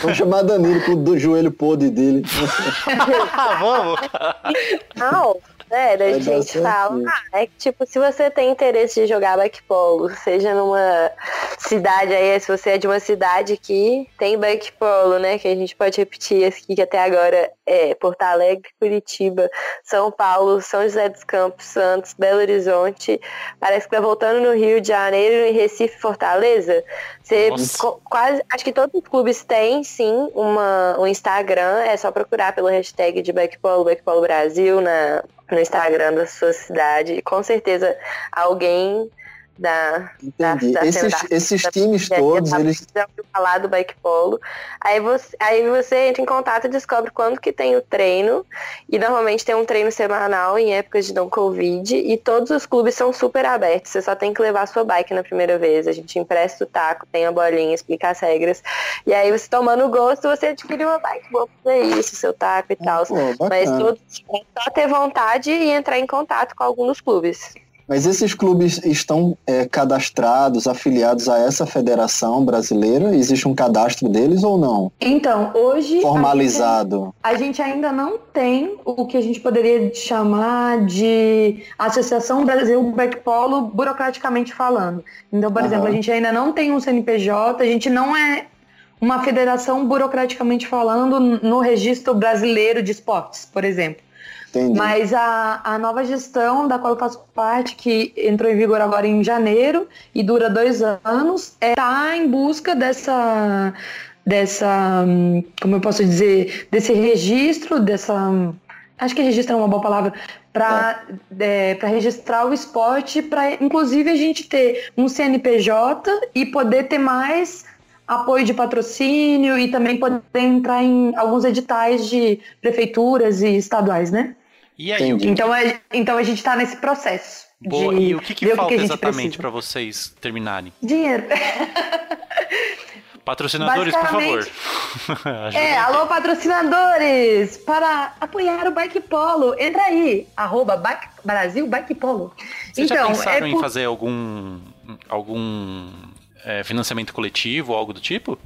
Vamos chamar Danilo com o do joelho podre dele. Vamos! Não, sério, Vai a gente fala, ah, é que tipo, se você tem interesse de jogar backpolo, seja numa cidade aí, se você é de uma cidade que tem backpolo, né, que a gente pode repetir aqui, que até agora é Porto Alegre, Curitiba, São Paulo, São José dos Campos, Santos, Belo Horizonte, parece que tá voltando no Rio de Janeiro e Recife, Fortaleza, você quase, acho que todos os clubes têm sim uma, um Instagram, é só procurar pelo hashtag de Backpolo, Backpolo Brasil na, no Instagram da sua cidade. E com certeza alguém da, Entendi. da, da Esses, da- esses da- times todos, eles. já ouviu falar do Backpolo. Aí você, aí você entra em contato e descobre quando que tem o treino. E normalmente tem um treino semanal em épocas de não Covid. E todos os clubes são super abertos. Você só tem que levar a sua bike na primeira vez. A gente empresta o taco, tem a bolinha, explica as regras. E aí você tomando gosto, você adquire uma bike boa pra fazer isso, seu taco e tal. Pô, Mas todos é só ter vontade e entrar em contato com algum dos clubes. Mas esses clubes estão é, cadastrados, afiliados a essa federação brasileira? Existe um cadastro deles ou não? Então, hoje. a gente- Formalizado. A gente ainda não tem o que a gente poderia chamar de Associação Brasil Backpolo, burocraticamente falando. Então, por Aham. exemplo, a gente ainda não tem um CNPJ, a gente não é uma federação burocraticamente falando no registro brasileiro de esportes, por exemplo. Entendi. Mas a, a nova gestão da qual eu faço parte, que entrou em vigor agora em janeiro e dura dois anos, está em busca dessa, dessa, como eu posso dizer, desse registro, dessa, acho que registro é uma boa palavra, para para registrar o esporte, para inclusive a gente ter um CNPJ e poder ter mais apoio de patrocínio e também poder entrar em alguns editais de prefeituras e estaduais, né? E aí, o que, Então, é, então a gente está nesse processo. boa, de e o que, que falta gente exatamente para vocês terminarem? Dinheiro. Patrocinadores, por favor. É, alô patrocinadores, para apoiar o Bike Polo, entra aí, arroba Bike- Brasil Bike Polo. Vocês já então, pensaram é em por- fazer algum, algum é, financiamento coletivo ou algo do tipo?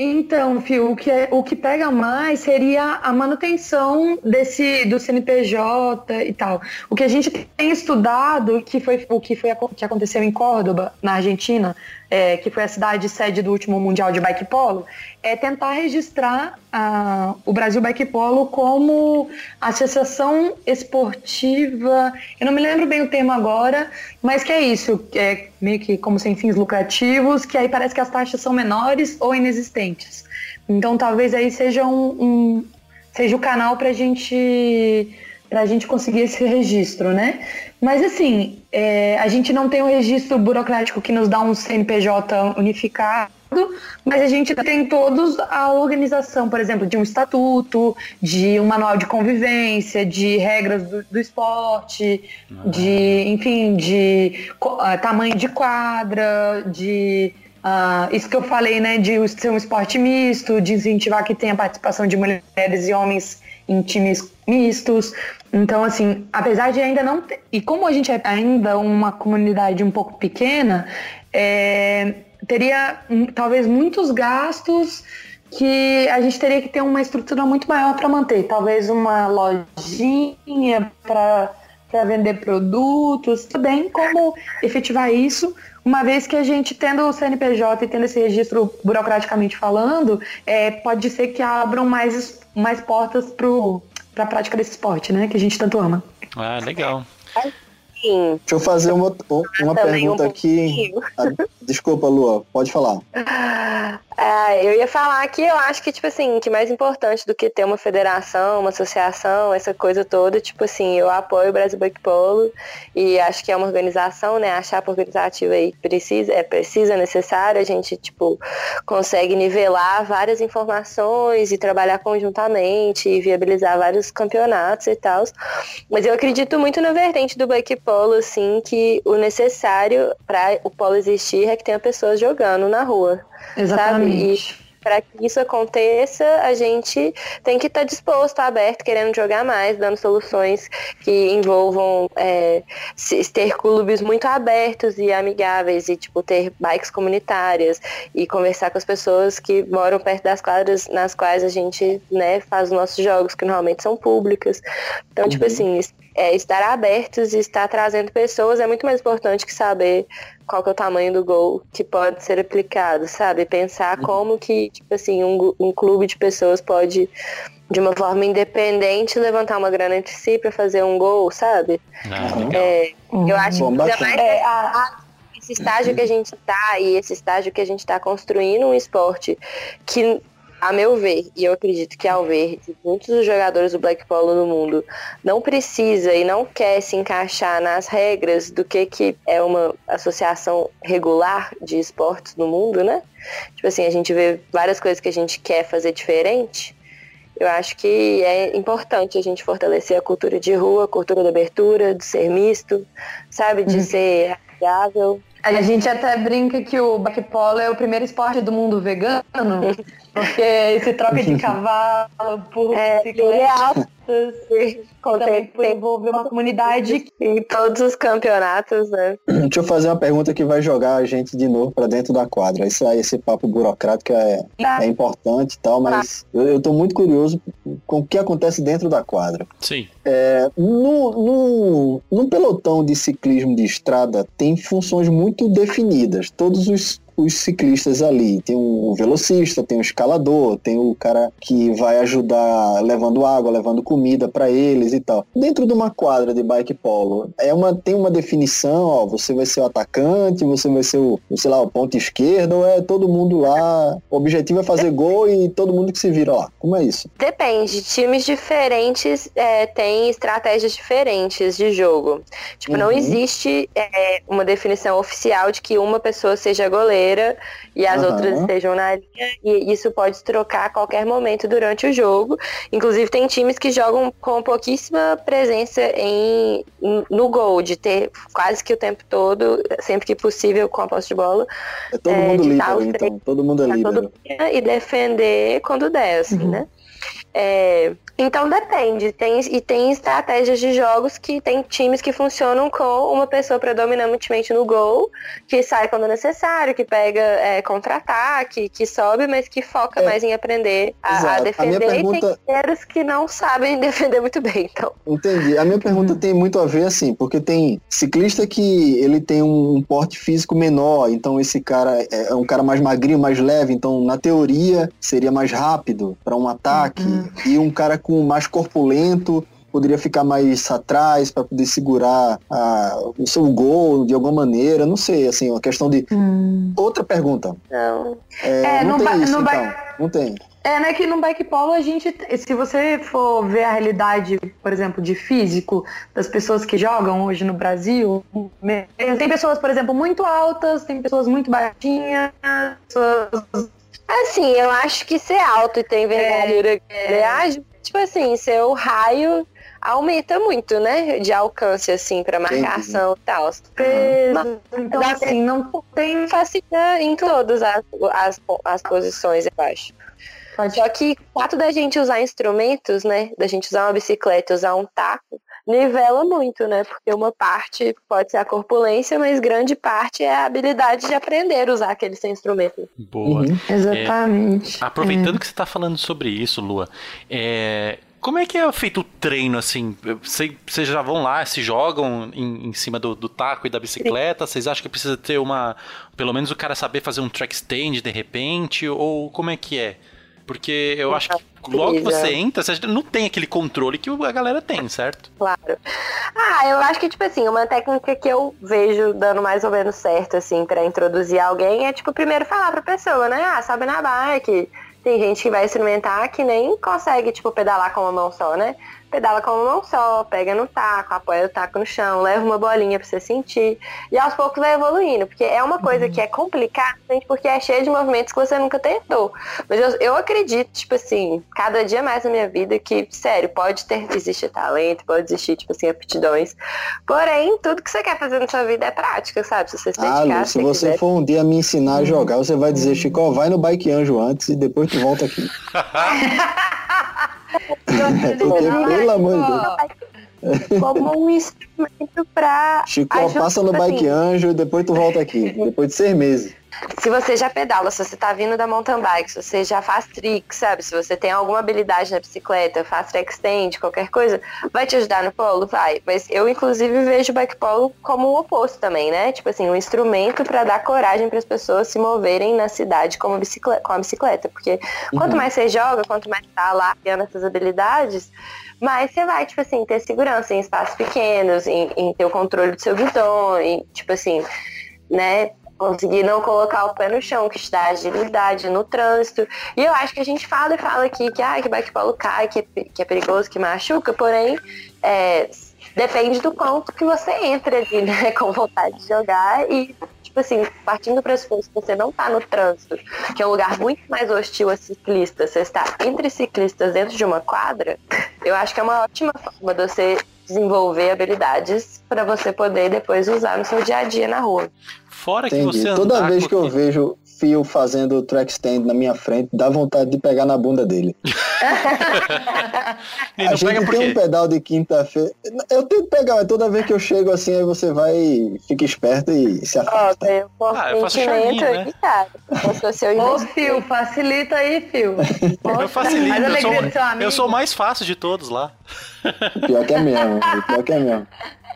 Então, Fio, o que, é- o que pega mais seria a manutenção desse do CNPJ e tal. O que a gente tem estudado, que foi o que foi que aconteceu em Córdoba, na Argentina, é, que foi a cidade sede do último mundial de bike polo, é tentar registrar ah, o Brasil Bike Polo como associação esportiva. Eu não me lembro bem o termo agora, mas que é isso, é meio que como sem fins lucrativos, que aí parece que as taxas são menores ou inexistentes. Então talvez aí seja um, um- seja o canal para gente para a gente conseguir esse registro, né? Mas assim, é, a gente não tem um registro burocrático que nos dá um CNPJ unificado, mas a gente tem todos a organização, por exemplo, de um estatuto, de um manual de convivência, de regras do, do esporte, de, enfim, de ah, tamanho de quadra, de ah, isso que eu falei, né, de ser um esporte misto, de incentivar que tenha participação de mulheres e homens em times mistos. Então, assim, apesar de ainda não ter. E como a gente é ainda uma comunidade um pouco pequena, é, teria talvez muitos gastos que a gente teria que ter uma estrutura muito maior para manter. Talvez uma lojinha para para vender produtos, bem como efetivar isso, uma vez que a gente tendo o CNPJ e tendo esse registro burocraticamente falando, é, pode ser que abram mais, mais portas para a prática desse esporte, né? Que a gente tanto ama. Ah, legal. Sim. Deixa eu fazer uma, uma Também um pergunta aqui. Ah, Desculpa, Lua, pode falar. Ah, eu ia falar que eu acho que, tipo assim, que mais importante do que ter uma federação, uma associação, essa coisa toda, tipo assim, eu apoio o Brasil Bike Polo e acho que é uma organização, né? A chapa organizativa aí precisa, é precisa, é necessário, a gente, tipo, consegue nivelar várias informações e trabalhar conjuntamente e viabilizar vários campeonatos e tal. Mas eu acredito muito na vertente do bike polo, assim, que o necessário para o polo existir é que tenha pessoas jogando na rua. Exatamente. Sabe? para que isso aconteça, a gente tem que estar tá disposto, aberto, querendo jogar mais, dando soluções que envolvam é, ter clubes muito abertos e amigáveis e tipo ter bikes comunitárias e conversar com as pessoas que moram perto das quadras nas quais a gente né, faz os nossos jogos, que normalmente são públicas. Então, tipo uhum. tipo assim, é, estar abertos e estar trazendo pessoas é muito mais importante que saber qual que é o tamanho do gol que pode ser aplicado, sabe? Pensar uhum. como que, tipo assim, um, um clube de pessoas pode, de uma forma independente, levantar uma grana entre si para fazer um gol, sabe? Ah, é, eu acho que mais é, a, a, esse estágio que a gente está e esse estágio que a gente está construindo um esporte que a meu ver, e eu acredito que ao ver muitos dos jogadores do Black Polo no mundo não precisa e não quer se encaixar nas regras do que, que é uma associação regular de esportes no mundo, né? Tipo assim, a gente vê várias coisas que a gente quer fazer diferente. Eu acho que é importante a gente fortalecer a cultura de rua, a cultura da abertura, de ser misto, sabe? De uhum. ser amigável. A gente até brinca que o polo é o primeiro esporte do mundo vegano, porque esse troca de cavalo por é, também por envolver uma comunidade em todos os campeonatos, né? Deixa eu fazer uma pergunta que vai jogar a gente de novo para dentro da quadra. Isso aí, esse papo burocrático é, tá. é importante e tal, mas tá. eu, eu tô muito curioso com o que acontece dentro da quadra. Sim. É, no, no, no pelotão de ciclismo de estrada tem funções muito definidas. Todos os os ciclistas ali. Tem o velocista, tem o escalador, tem o cara que vai ajudar levando água, levando comida para eles e tal. Dentro de uma quadra de bike polo, é uma, tem uma definição, ó, você vai ser o atacante, você vai ser o, sei lá, o ponto esquerdo, ou é todo mundo lá, o objetivo é fazer gol e todo mundo que se vira lá. Como é isso? Depende, times diferentes é, têm estratégias diferentes de jogo. Tipo, uhum. não existe é, uma definição oficial de que uma pessoa seja goleiro e as uhum. outras estejam na linha. E isso pode trocar a qualquer momento durante o jogo. Inclusive, tem times que jogam com pouquíssima presença em, no gol, de ter quase que o tempo todo, sempre que possível, com a posse de bola. É todo é, mundo líder, então. Todo mundo é. Todo, e defender quando der, assim, uhum. né? É, então depende. Tem, e tem estratégias de jogos que tem times que funcionam com uma pessoa predominantemente no gol, que sai quando necessário, que pega é, contra-ataque, que sobe, mas que foca é. mais em aprender a, a defender. A pergunta... E tem que não sabem defender muito bem. Então. Entendi. A minha pergunta tem muito a ver assim, porque tem ciclista que ele tem um porte físico menor, então esse cara é, é um cara mais magrinho, mais leve, então na teoria seria mais rápido para um ataque. Uhum. E um cara com mais corpulento poderia ficar mais atrás para poder segurar a, o seu gol de alguma maneira, não sei, assim, uma questão de hum. outra pergunta. Não. É, é não, tem isso, então. Não tem. É, né, que no bike polo a gente, se você for ver a realidade, por exemplo, de físico das pessoas que jogam hoje no Brasil, tem pessoas, por exemplo, muito altas, tem pessoas muito baixinhas, pessoas Assim, eu acho que ser alto e ter envergadura é, é. Tipo assim, seu raio aumenta muito, né? De alcance, assim, para marcação e tal. Uhum. Então, assim, não tem facilidade em todas as, as, as posições, eu acho. Pode. Só que o fato da gente usar instrumentos, né? Da gente usar uma bicicleta, usar um taco, nivela muito, né? Porque uma parte pode ser a corpulência, mas grande parte é a habilidade de aprender a usar aquele seu instrumento. Boa. Uhum. Exatamente. É, aproveitando é. que você está falando sobre isso, Lua, é, como é que é feito o treino, assim? Vocês já vão lá, se jogam em, em cima do, do, taco e da bicicleta? Vocês acham que precisa ter uma... Pelo menos o cara saber fazer um track stand de repente? Ou como é que é? Porque eu acho que logo que você entra, você não tem aquele controle que a galera tem, certo? Claro. Ah, eu acho que, tipo assim, uma técnica que eu vejo dando mais ou menos certo, assim, para introduzir alguém é, tipo, primeiro falar pra pessoa, né? Ah, sobe na bike, tem gente que vai experimentar que nem consegue, tipo, pedalar com uma mão só, né? Pedala com uma mão só, pega no taco, apoia o taco no chão, leva uma bolinha pra você sentir. E aos poucos vai evoluindo, porque é uma coisa uhum. que é complicada, porque é cheia de movimentos que você nunca tentou. Mas eu, eu acredito, tipo assim, cada dia mais na minha vida que, sério, pode ter, existe talento, pode existir, tipo assim, aptidões. Porém, tudo que você quer fazer na sua vida é prática, sabe? Se você se ah, dedicar, Lu, se você quiser... for um dia me ensinar a jogar, você vai dizer, Chico, vai no bike anjo antes e depois tu volta aqui. Pelo amor de Deus. Como um instrumento pra. Chico, passa no bike assim, anjo e depois tu volta aqui. depois de seis meses se você já pedala, se você tá vindo da mountain bike, se você já faz trick, sabe? Se você tem alguma habilidade na bicicleta, faz track stand, qualquer coisa, vai te ajudar no polo? Vai. Mas eu, inclusive, vejo o bike polo como o oposto também, né? Tipo assim, um instrumento para dar coragem para as pessoas se moverem na cidade com a bicicleta. Com a bicicleta porque uhum. quanto mais você joga, quanto mais tá lá criando essas habilidades, mais você vai, tipo assim, ter segurança em espaços pequenos, em, em ter o controle do seu guidão, em, tipo assim, né, conseguir não colocar o pé no chão, que te dá agilidade no trânsito. E eu acho que a gente fala e fala aqui que, ah, que bike polo cai, que, que é perigoso, que machuca, porém, é, depende do quanto que você entra ali, né, com vontade de jogar e, tipo assim, partindo do pressuposto que você não tá no trânsito, que é um lugar muito mais hostil a ciclistas, você está entre ciclistas dentro de uma quadra, eu acho que é uma ótima forma de você desenvolver habilidades para você poder depois usar no seu dia a dia na rua. Fora Entendi. que você Toda vez que eu vejo Fio fazendo track stand na minha frente, dá vontade de pegar na bunda dele. a gente tem um pedal de quinta-feira. Eu tento pegar, mas toda vez que eu chego assim, aí você vai, fica esperto e se afasta. Oh, eu ah, eu faço charminho, né? Ô, Fio, facilita aí, Fio. eu facilito, eu sou, eu sou o mais fácil de todos lá. Pior que é mesmo, pior que é mesmo.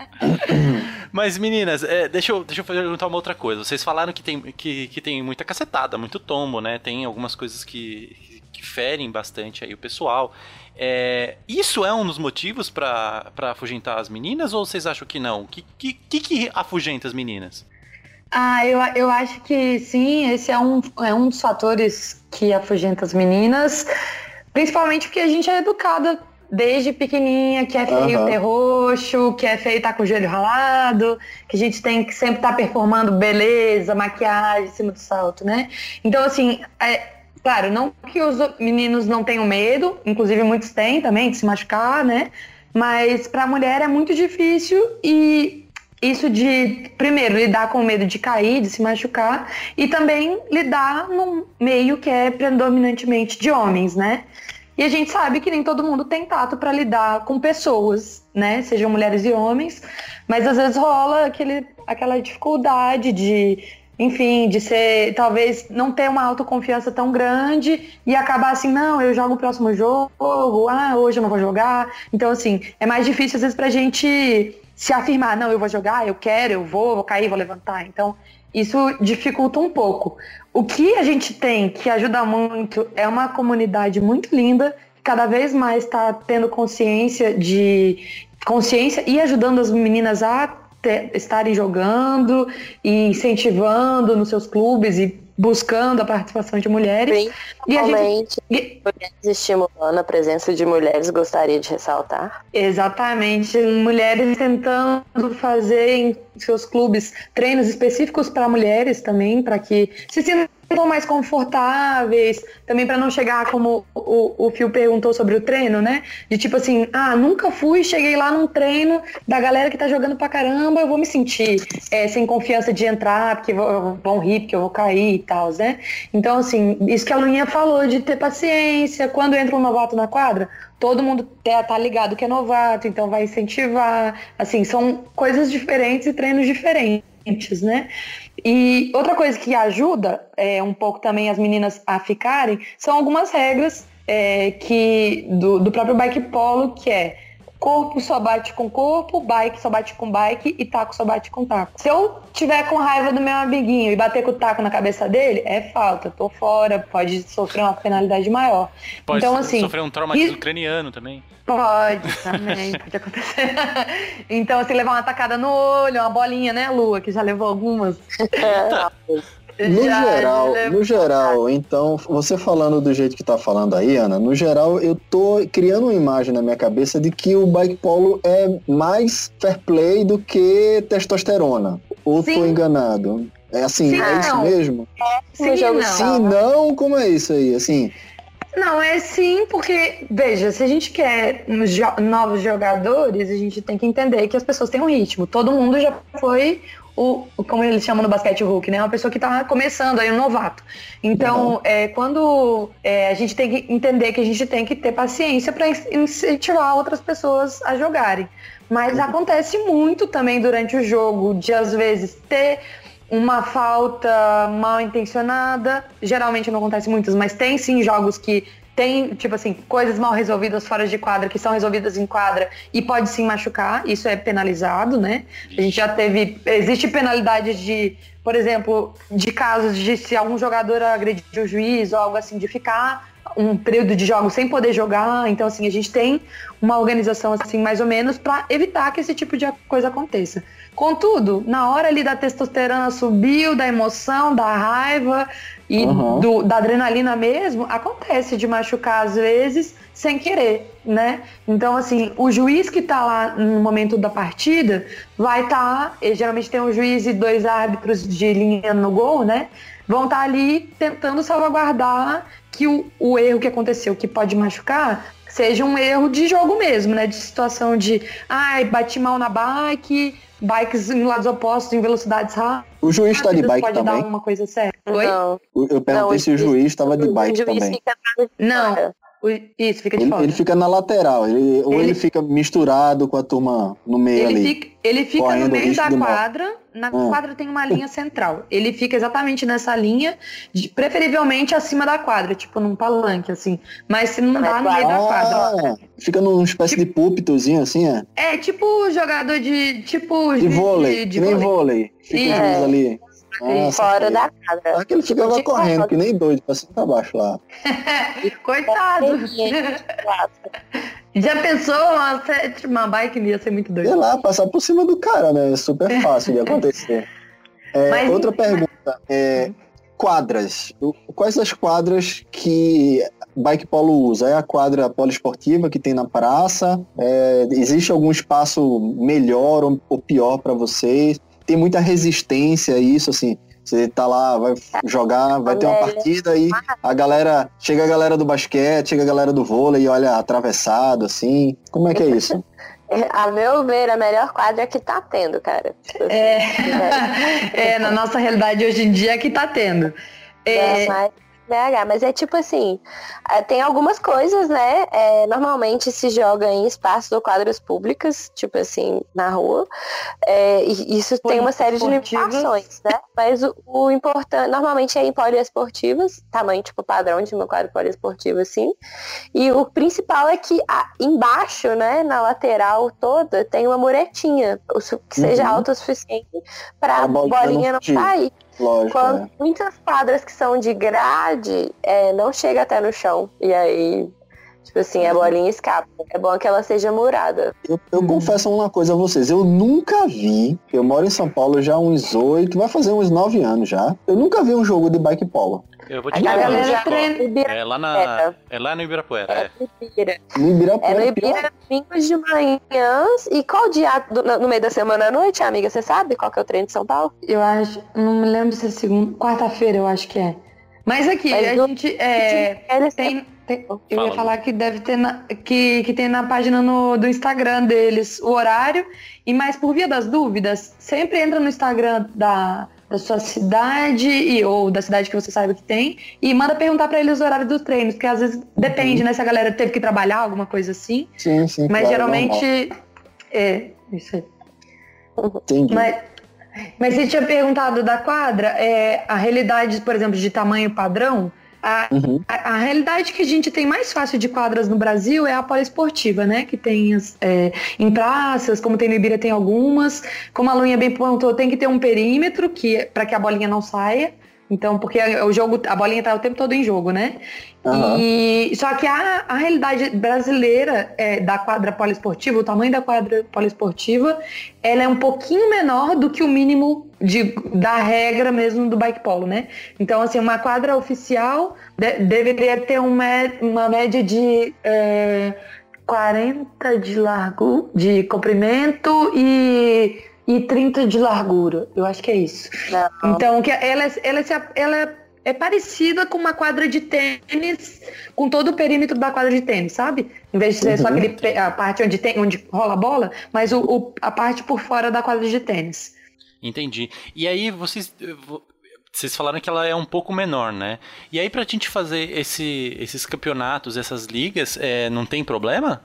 Mas, meninas, é, deixa, eu, deixa eu perguntar uma outra coisa. Vocês falaram que tem, que, que tem muita cacetada, muito tombo, né? Tem algumas coisas que, que ferem bastante aí o pessoal. É, isso é um dos motivos para afugentar as meninas ou vocês acham que não? O que, que, que afugenta as meninas? Ah, eu, eu acho que sim, esse é um, é um dos fatores que afugenta as meninas, principalmente porque a gente é educada desde pequenininha, que é feio uhum. ter roxo, que é feio estar tá com o joelho ralado, que a gente tem que sempre estar tá performando beleza, maquiagem em cima do salto, né? Então, assim, é, claro, não que os meninos não tenham medo, inclusive muitos têm também, de se machucar, né? Mas para a mulher é muito difícil e isso de, primeiro, lidar com o medo de cair, de se machucar, e também lidar num meio que é predominantemente de homens, né? E a gente sabe que nem todo mundo tem tato para lidar com pessoas, né? Sejam mulheres e homens, mas às vezes rola aquele, aquela dificuldade de, enfim, de ser, talvez não ter uma autoconfiança tão grande e acabar assim, não, eu jogo o próximo jogo, ah, hoje eu não vou jogar. Então, assim, é mais difícil às vezes pra gente se afirmar, não, eu vou jogar, eu quero, eu vou, vou cair, vou levantar. Então, isso dificulta um pouco. O que a gente tem que ajuda muito é uma comunidade muito linda, que cada vez mais está tendo consciência de consciência e ajudando as meninas a estarem jogando e incentivando nos seus clubes e buscando a participação de mulheres. Principalmente e a gente... mulheres estimulando a presença de mulheres, gostaria de ressaltar. Exatamente, mulheres tentando fazer em seus clubes treinos específicos para mulheres também, para que se sintam mais confortáveis, também para não chegar como o, o Fio perguntou sobre o treino, né? De tipo assim, ah, nunca fui, cheguei lá num treino da galera que tá jogando pra caramba, eu vou me sentir é, sem confiança de entrar, porque vão rir, porque eu vou cair tal, né? Então, assim, isso que a Luninha falou, de ter paciência, quando entra um novato na quadra, todo mundo tá, tá ligado que é novato, então vai incentivar, assim, são coisas diferentes e treinos diferentes, né? E outra coisa que ajuda é, um pouco também as meninas a ficarem são algumas regras é, que do, do próprio bike polo, que é corpo só bate com corpo, bike só bate com bike e taco só bate com taco. Se eu tiver com raiva do meu amiguinho e bater com o taco na cabeça dele, é falta, tô fora, pode sofrer uma penalidade maior. Pode então, assim, sofrer um traumatismo e... ucraniano também. Pode, também, pode acontecer. então, assim, levar uma tacada no olho, uma bolinha, né, Lua, que já levou algumas. No Já, geral, no geral, então, você falando do jeito que tá falando aí, Ana, no geral, eu tô criando uma imagem na minha cabeça de que o bike polo é mais fair play do que testosterona. Ou Sim. tô enganado? É assim, Sim, é não. isso mesmo? É, sim, não. Sim, não, como é isso aí? Assim, não, é sim, porque, veja, se a gente quer novos jogadores, a gente tem que entender que as pessoas têm um ritmo. Todo mundo já foi o, como eles chamam no basquete Hulk, né? Uma pessoa que está começando aí, um novato. Então, uhum. é, quando é, a gente tem que entender que a gente tem que ter paciência para incentivar outras pessoas a jogarem. Mas uhum. acontece muito também durante o jogo de às vezes ter uma falta mal intencionada. Geralmente não acontece muitas, mas tem sim jogos que tem, tipo assim, coisas mal resolvidas fora de quadra que são resolvidas em quadra e pode sim machucar, isso é penalizado, né? A gente já teve, existe penalidade de, por exemplo, de casos de se algum jogador agredir o juiz ou algo assim, de ficar um período de jogo sem poder jogar. Então, assim, a gente tem uma organização, assim, mais ou menos, para evitar que esse tipo de coisa aconteça. Contudo, na hora ali da testosterona subiu, da emoção, da raiva e uhum. do, da adrenalina mesmo, acontece de machucar às vezes sem querer, né? Então, assim, o juiz que tá lá no momento da partida vai estar, tá, geralmente tem um juiz e dois árbitros de linha no gol, né? Vão estar tá ali tentando salvaguardar que o, o erro que aconteceu, que pode machucar, seja um erro de jogo mesmo, né? De situação de, ai, bati mal na bike, bikes em lados opostos, em velocidades rápidas. O juiz está de bike pode também? dar uma coisa séria. Oi? Não. Eu perguntei não, se o juiz estava de bike também. Não, isso, fica de ele, fora. Ele fica na lateral, ele, ou ele fica misturado com a turma no meio ele ali. Fica, ele fica no meio da quadra, na ah. quadra tem uma linha central. Ele fica exatamente nessa linha, de, preferivelmente acima da quadra, tipo num palanque, assim. Mas se não dá no meio da quadra. Ah, fica numa espécie tipo, de púlpitozinho, assim, é? É, tipo jogador de. Tipo. De, de vôlei, de, de nem vôlei. vôlei. Fica é. ali. Nossa, fora da quadra. Aquele ficava correndo, que nem doido, pra cima pra baixo lá. Coitado. Já pensou uma, uma bike ia ser muito doido? Sei lá, passar por cima do cara, né? É super fácil de acontecer. É, Mas, outra pergunta. É, quadras. Quais as quadras que Bike Polo usa? É a quadra poliesportiva que tem na praça? É, existe algum espaço melhor ou pior para vocês? Tem muita resistência a isso, assim. Você tá lá, vai jogar, vai ter uma partida e a galera. Chega a galera do basquete, chega a galera do vôlei e olha atravessado, assim. Como é que é isso? A meu ver, a melhor quadra é que tá tendo, cara. É, é, na nossa realidade hoje em dia é que tá tendo. É, é mas BH, mas é tipo assim, é, tem algumas coisas, né? É, normalmente se joga em espaços ou quadras públicas, tipo assim, na rua. É, e isso tem uma série de limitações, né? Mas o, o, importante, normalmente é em poliesportivas, tamanho tipo padrão de uma quadra poliesportiva, assim. E o principal é que a, embaixo, né, na lateral toda, tem uma muretinha, que seja uhum. alta o suficiente para a bolinha não cair. Lógico, Quando é. muitas quadras que são de grade, é, não chega até no chão. E aí, tipo assim, a bolinha escapa. É bom que ela seja murada. Eu, eu hum. confesso uma coisa a vocês, eu nunca vi, eu moro em São Paulo já há uns oito, vai fazer uns nove anos já. Eu nunca vi um jogo de bike polo. Eu vou te falar. É lá, na, é lá no Ibirapuera. É, é. No Ibirapuera. É no Ibirapuera, domingos de manhã. E qual dia do, no meio da semana à noite, amiga? Você sabe qual que é o treino de São Paulo? Eu acho, não me lembro se é segunda, quarta-feira, eu acho que é. Mas aqui, Mas a do, gente é, tem, tem, eu Fala. ia falar que deve ter na, que, que tem na página no, do Instagram deles o horário. E mais por via das dúvidas, sempre entra no Instagram da da sua cidade e, ou da cidade que você sabe que tem e manda perguntar para eles o horário dos treinos, porque às vezes depende, uhum. né? Se a galera teve que trabalhar, alguma coisa assim. Sim, sim. Mas claro, geralmente. É, isso aí. Entendi. Mas, mas você tinha perguntado da quadra, é, a realidade, por exemplo, de tamanho padrão, a, uhum. a, a, realidade que a gente tem mais fácil de quadras no Brasil é a poliesportiva, né? Que tem as, é, em praças, como tem no Ibira, tem algumas. Como a Luinha bem pontuou, tem que ter um perímetro que para que a bolinha não saia. Então, porque o jogo, a bolinha tá o tempo todo em jogo, né? Uhum. E, só que a, a realidade brasileira é, da quadra poliesportiva, o tamanho da quadra poliesportiva, ela é um pouquinho menor do que o mínimo de, da regra mesmo do bike polo, né? Então, assim, uma quadra oficial de, deveria ter uma, uma média de é, 40 de largo, de comprimento e, e 30 de largura. Eu acho que é isso. Não. Então, que ela, ela, ela, ela é parecida com uma quadra de tênis, com todo o perímetro da quadra de tênis, sabe? Em vez de ser uhum. só aquele, a parte onde, tem, onde rola a bola, mas o, o, a parte por fora da quadra de tênis. Entendi. E aí vocês. Vocês falaram que ela é um pouco menor, né? E aí pra gente fazer esse, esses campeonatos, essas ligas, é, não tem problema?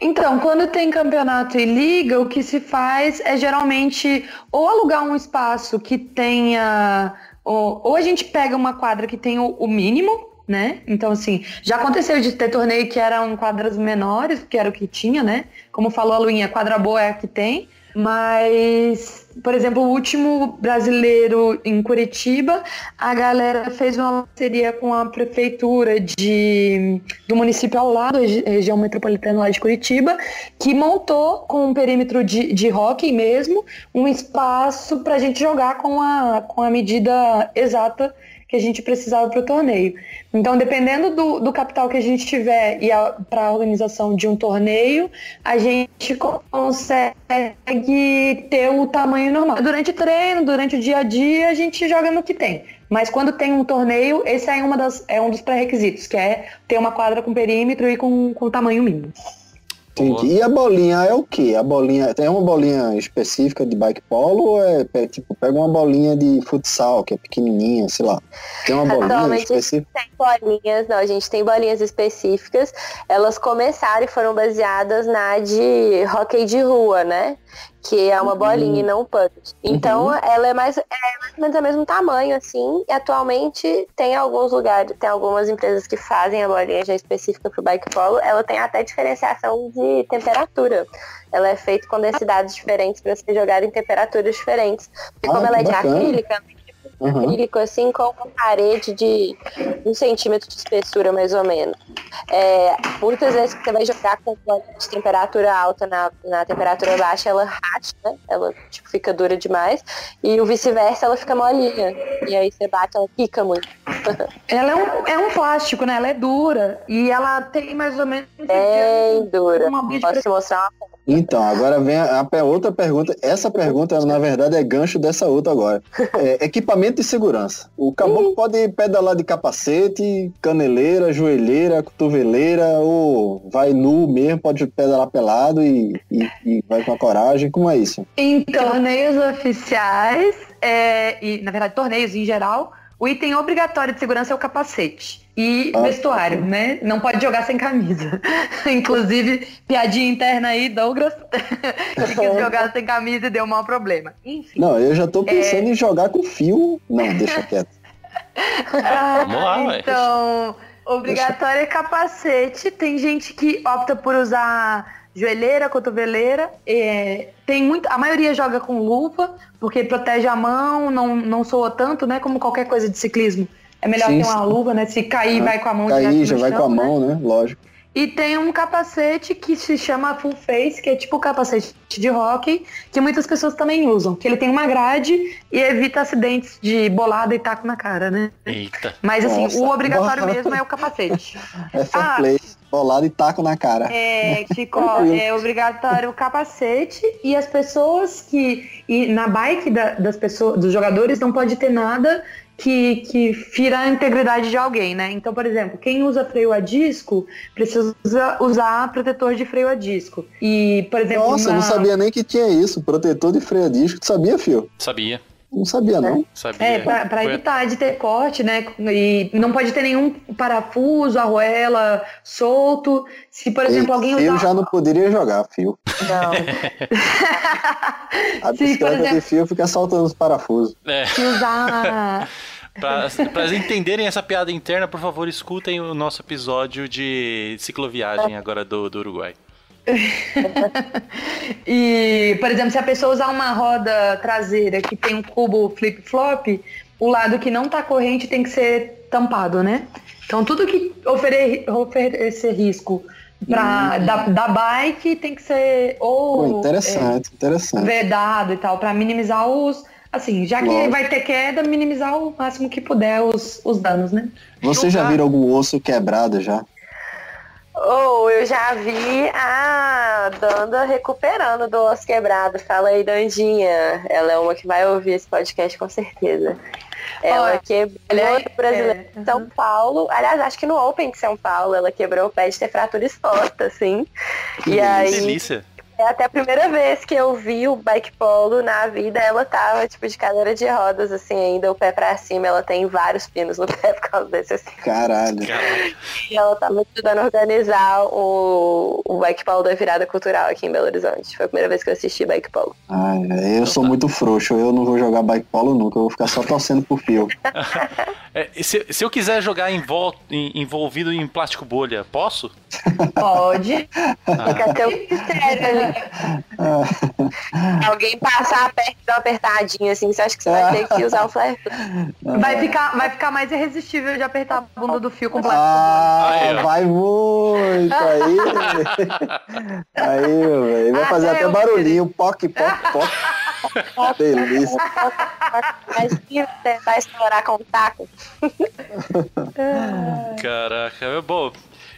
Então, quando tem campeonato e liga, o que se faz é geralmente ou alugar um espaço que tenha ou, ou a gente pega uma quadra que tem o, o mínimo, né? Então, assim, já aconteceu de ter torneio que eram quadras menores, que era o que tinha, né? Como falou a Luinha, quadra boa é a que tem. Mas, por exemplo, o último brasileiro em Curitiba, a galera fez uma parceria com a prefeitura de, do município ao lado, região metropolitana lá de Curitiba, que montou com um perímetro de, de hockey mesmo, um espaço para a gente jogar com a, com a medida exata que a gente precisava para o torneio. Então, dependendo do, do, capital que a gente tiver e para a organização de um torneio, a gente consegue ter o tamanho normal. Durante o treino, durante o dia a dia, a gente joga no que tem. Mas quando tem um torneio, esse é, uma das, é um dos pré-requisitos, que é ter uma quadra com perímetro e com, com tamanho mínimo. Entendi. E a bolinha é o que? A bolinha tem uma bolinha específica de bike polo ou é, é, tipo pega uma bolinha de futsal que é pequenininha, sei lá. Tem uma bolinha Atualmente específica? tem bolinhas, não, a gente tem bolinhas específicas. Elas começaram e foram baseadas na de hockey de rua, né? Que é uma bolinha e uhum. não um puck. Então, uhum. ela é mais, é mais ou menos do mesmo tamanho, assim, e atualmente tem alguns lugares, tem algumas empresas que fazem a bolinha já específica para o bike polo, ela tem até diferenciação de temperatura. Ela é feita com densidades diferentes para ser jogada em temperaturas diferentes. Porque ah, como ela é de acrílica, uhum. acrílico, assim, com uma parede de um centímetro de espessura, mais ou menos. É, muitas vezes que você vai jogar com de temperatura alta na, na temperatura baixa, ela racha, né? Ela tipo, fica dura demais. E o vice-versa, ela fica molinha. E aí você bate, ela pica muito. ela é um, é um plástico, né? Ela é dura. E ela tem mais ou menos. Bem dura. Posso te mostrar uma então, agora vem a, a, outra pergunta. Essa pergunta, na verdade, é gancho dessa outra agora. É, equipamento de segurança. O caboclo pode pedalar de capacete, caneleira, joelheira, cotoveleira, ou vai nu mesmo, pode pedalar pelado e, e, e vai com a coragem. Como é isso? Em torneios oficiais, é, e na verdade torneios em geral, o item obrigatório de segurança é o capacete e ah, vestuário, né? Não pode jogar sem camisa. Inclusive, piadinha interna aí, Douglas, que quis jogar sem camisa e deu um mau problema. Enfim. Não, eu já tô pensando é... em jogar com fio. Não, deixa quieto. Vamos lá, Então, obrigatório é capacete. Tem gente que opta por usar joelheira, cotoveleira. É, tem muito, a maioria joga com luva, porque protege a mão, não, não soa tanto, né? Como qualquer coisa de ciclismo é melhor sim, ter uma sim. luva, né? Se cair, ah, vai com a mão Cair, já vai chão, com a né? mão, né? Lógico. E tem um capacete que se chama full face, que é tipo o capacete de hockey, que muitas pessoas também usam. Que ele tem uma grade e evita acidentes de bolada e taco na cara, né? Eita. Mas assim, Nossa. o obrigatório mesmo é o capacete. É fair ah, play, bolada e taco na cara. É, Chico, é obrigatório o capacete e as pessoas que. E na bike da, das pessoas, dos jogadores não pode ter nada que, que fira a integridade de alguém, né? Então, por exemplo, quem usa freio a disco precisa usar protetor de freio a disco. E, por exemplo. Nossa, na... não sabia nem que tinha isso, protetor de freio a disco. Tu sabia, Fio? Sabia. Não sabia, não. É, sabia. é pra, pra evitar de ter corte, né? E não pode ter nenhum parafuso, arruela solto. Se, por exemplo, Ei, alguém usar... Eu já não poderia jogar fio. Não. a bicicleta exemplo... de fio fica soltando os parafusos. É. Se usar... Para entenderem essa piada interna, por favor, escutem o nosso episódio de cicloviagem agora do, do Uruguai. e, por exemplo, se a pessoa usar uma roda traseira que tem um cubo flip-flop, o lado que não tá corrente tem que ser tampado, né? Então tudo que ofere, oferecer risco pra, hum. da, da bike tem que ser ou Pô, interessante, é, interessante. vedado e tal, para minimizar os. Assim, já que Lógico. vai ter queda, minimizar o máximo que puder os, os danos, né? Você já viram algum osso quebrado já? Ou oh, eu já vi a Danda recuperando do osso quebrado. Fala aí, Dandinha. Ela é uma que vai ouvir esse podcast com certeza. Ela quebrou o brasileiro é, de São Paulo. Aliás, acho que no Open de São Paulo ela quebrou o pé de ter fratura exposta, assim. Que e aí. Delícia. É até a primeira vez que eu vi o bike polo na vida, ela tava, tipo, de cadeira de rodas, assim, ainda o pé pra cima, ela tem vários pinos no pé por causa desse, assim. Caralho. E ela tava ajudando a organizar o, o bike polo da virada cultural aqui em Belo Horizonte. Foi a primeira vez que eu assisti bike polo. Ai, eu sou muito frouxo, eu não vou jogar bike polo nunca, eu vou ficar só torcendo pro fio. é, se, se eu quiser jogar envol, envolvido em plástico bolha, posso? Pode. Ah. Fica até um mistério ali. Alguém passar perto e dar uma apertadinha assim, você acha que você vai ter que usar o flare? Vai ficar, vai ficar mais irresistível de apertar a bunda do fio com plástico. Ah, vai muito aí. aí, velho. Vai fazer até barulhinho, poc, poc, poc. Delícia. Imagina tentar estourar com o taco. Caraca, é bom.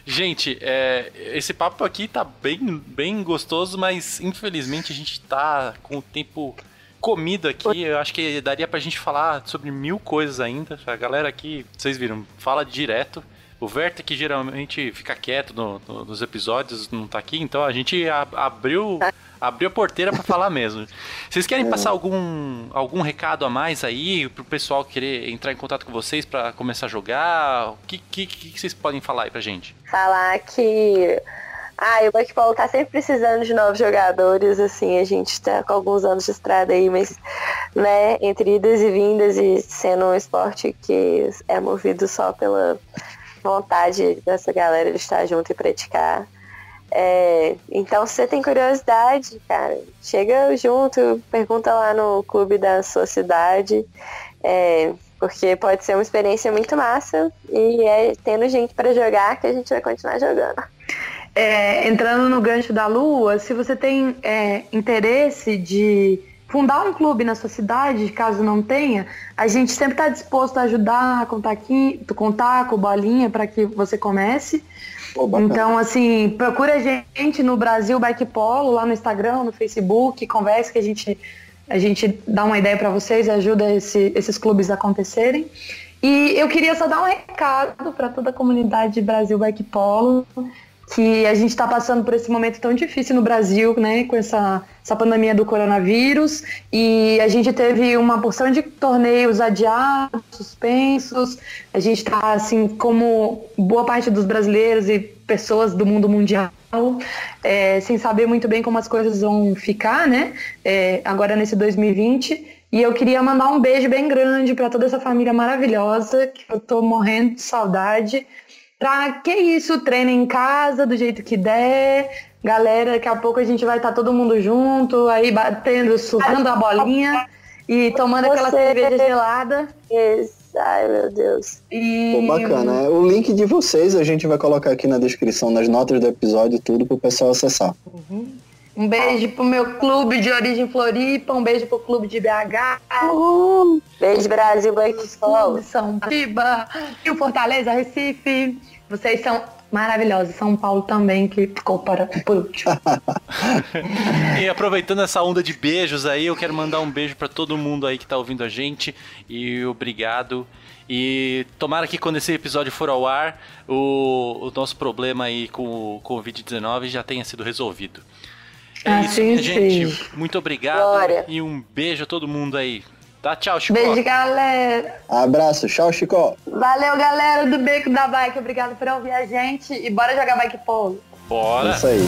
Gente, é, esse papo aqui tá bem, bem gostoso, mas infelizmente a gente tá com o tempo comido aqui. Eu acho que daria pra gente falar sobre mil coisas ainda. A galera aqui, vocês viram, fala direto. O Verta, que geralmente fica quieto no, no, nos episódios, não tá aqui, então a gente a, abriu, abriu a porteira para falar mesmo. Vocês querem passar algum, algum recado a mais aí pro pessoal querer entrar em contato com vocês para começar a jogar? O que, que, que vocês podem falar aí pra gente? Falar que ah, o Basketball tá sempre precisando de novos jogadores, assim, a gente tá com alguns anos de estrada aí, mas, né, entre idas e vindas e sendo um esporte que é movido só pela vontade dessa galera de estar junto e praticar. É, então, se você tem curiosidade, cara, chega junto, pergunta lá no clube da sua cidade, é, porque pode ser uma experiência muito massa e é tendo gente para jogar que a gente vai continuar jogando. É, entrando no gancho da Lua, se você tem é, interesse de fundar um clube na sua cidade, caso não tenha, a gente sempre está disposto a ajudar, a contar, aqui, contar com bolinha para que você comece. então, assim, procura a gente no Brasil Bike Polo, lá no Instagram, no Facebook, converse que a gente, a gente dá uma ideia para vocês, ajuda esse, esses clubes a acontecerem. E eu queria só dar um recado para toda a comunidade Brasil Bike Polo que a gente está passando por esse momento tão difícil no Brasil, né, com essa, essa pandemia do coronavírus, e a gente teve uma porção de torneios adiados, suspensos, a gente está, assim, como boa parte dos brasileiros e pessoas do mundo mundial, é, sem saber muito bem como as coisas vão ficar, né, é, agora nesse 2020, e eu queria mandar um beijo bem grande para toda essa família maravilhosa, que eu estou morrendo de saudade, Pra que isso? Treina em casa, do jeito que der. Galera, daqui a pouco a gente vai estar tá todo mundo junto, aí batendo, sugando a bolinha e tomando Você... aquela cerveja gelada. Isso. Ai, meu Deus. E... Pô, bacana. O link de vocês a gente vai colocar aqui na descrição, nas notas do episódio, tudo pro pessoal acessar. Uhum. Um beijo pro meu clube de origem Floripa, um beijo pro clube de BH. Uhum. Beijo Brasil, beijo Sol. São Piba, Rio Fortaleza, Recife. Vocês são maravilhosos. São Paulo também, que ficou para por último. e aproveitando essa onda de beijos aí, eu quero mandar um beijo para todo mundo aí que tá ouvindo a gente. E obrigado. E tomara que quando esse episódio for ao ar, o, o nosso problema aí com o Covid-19 já tenha sido resolvido. É ah, isso, sim, gente. Sim. Muito obrigado Glória. e um beijo a todo mundo aí. Tá, tchau, Chico. Beijo, galera. Abraço, tchau, Chico. Valeu, galera do Beco da Bike. Obrigado por ouvir a gente e bora jogar bike polo. Bora. Isso aí.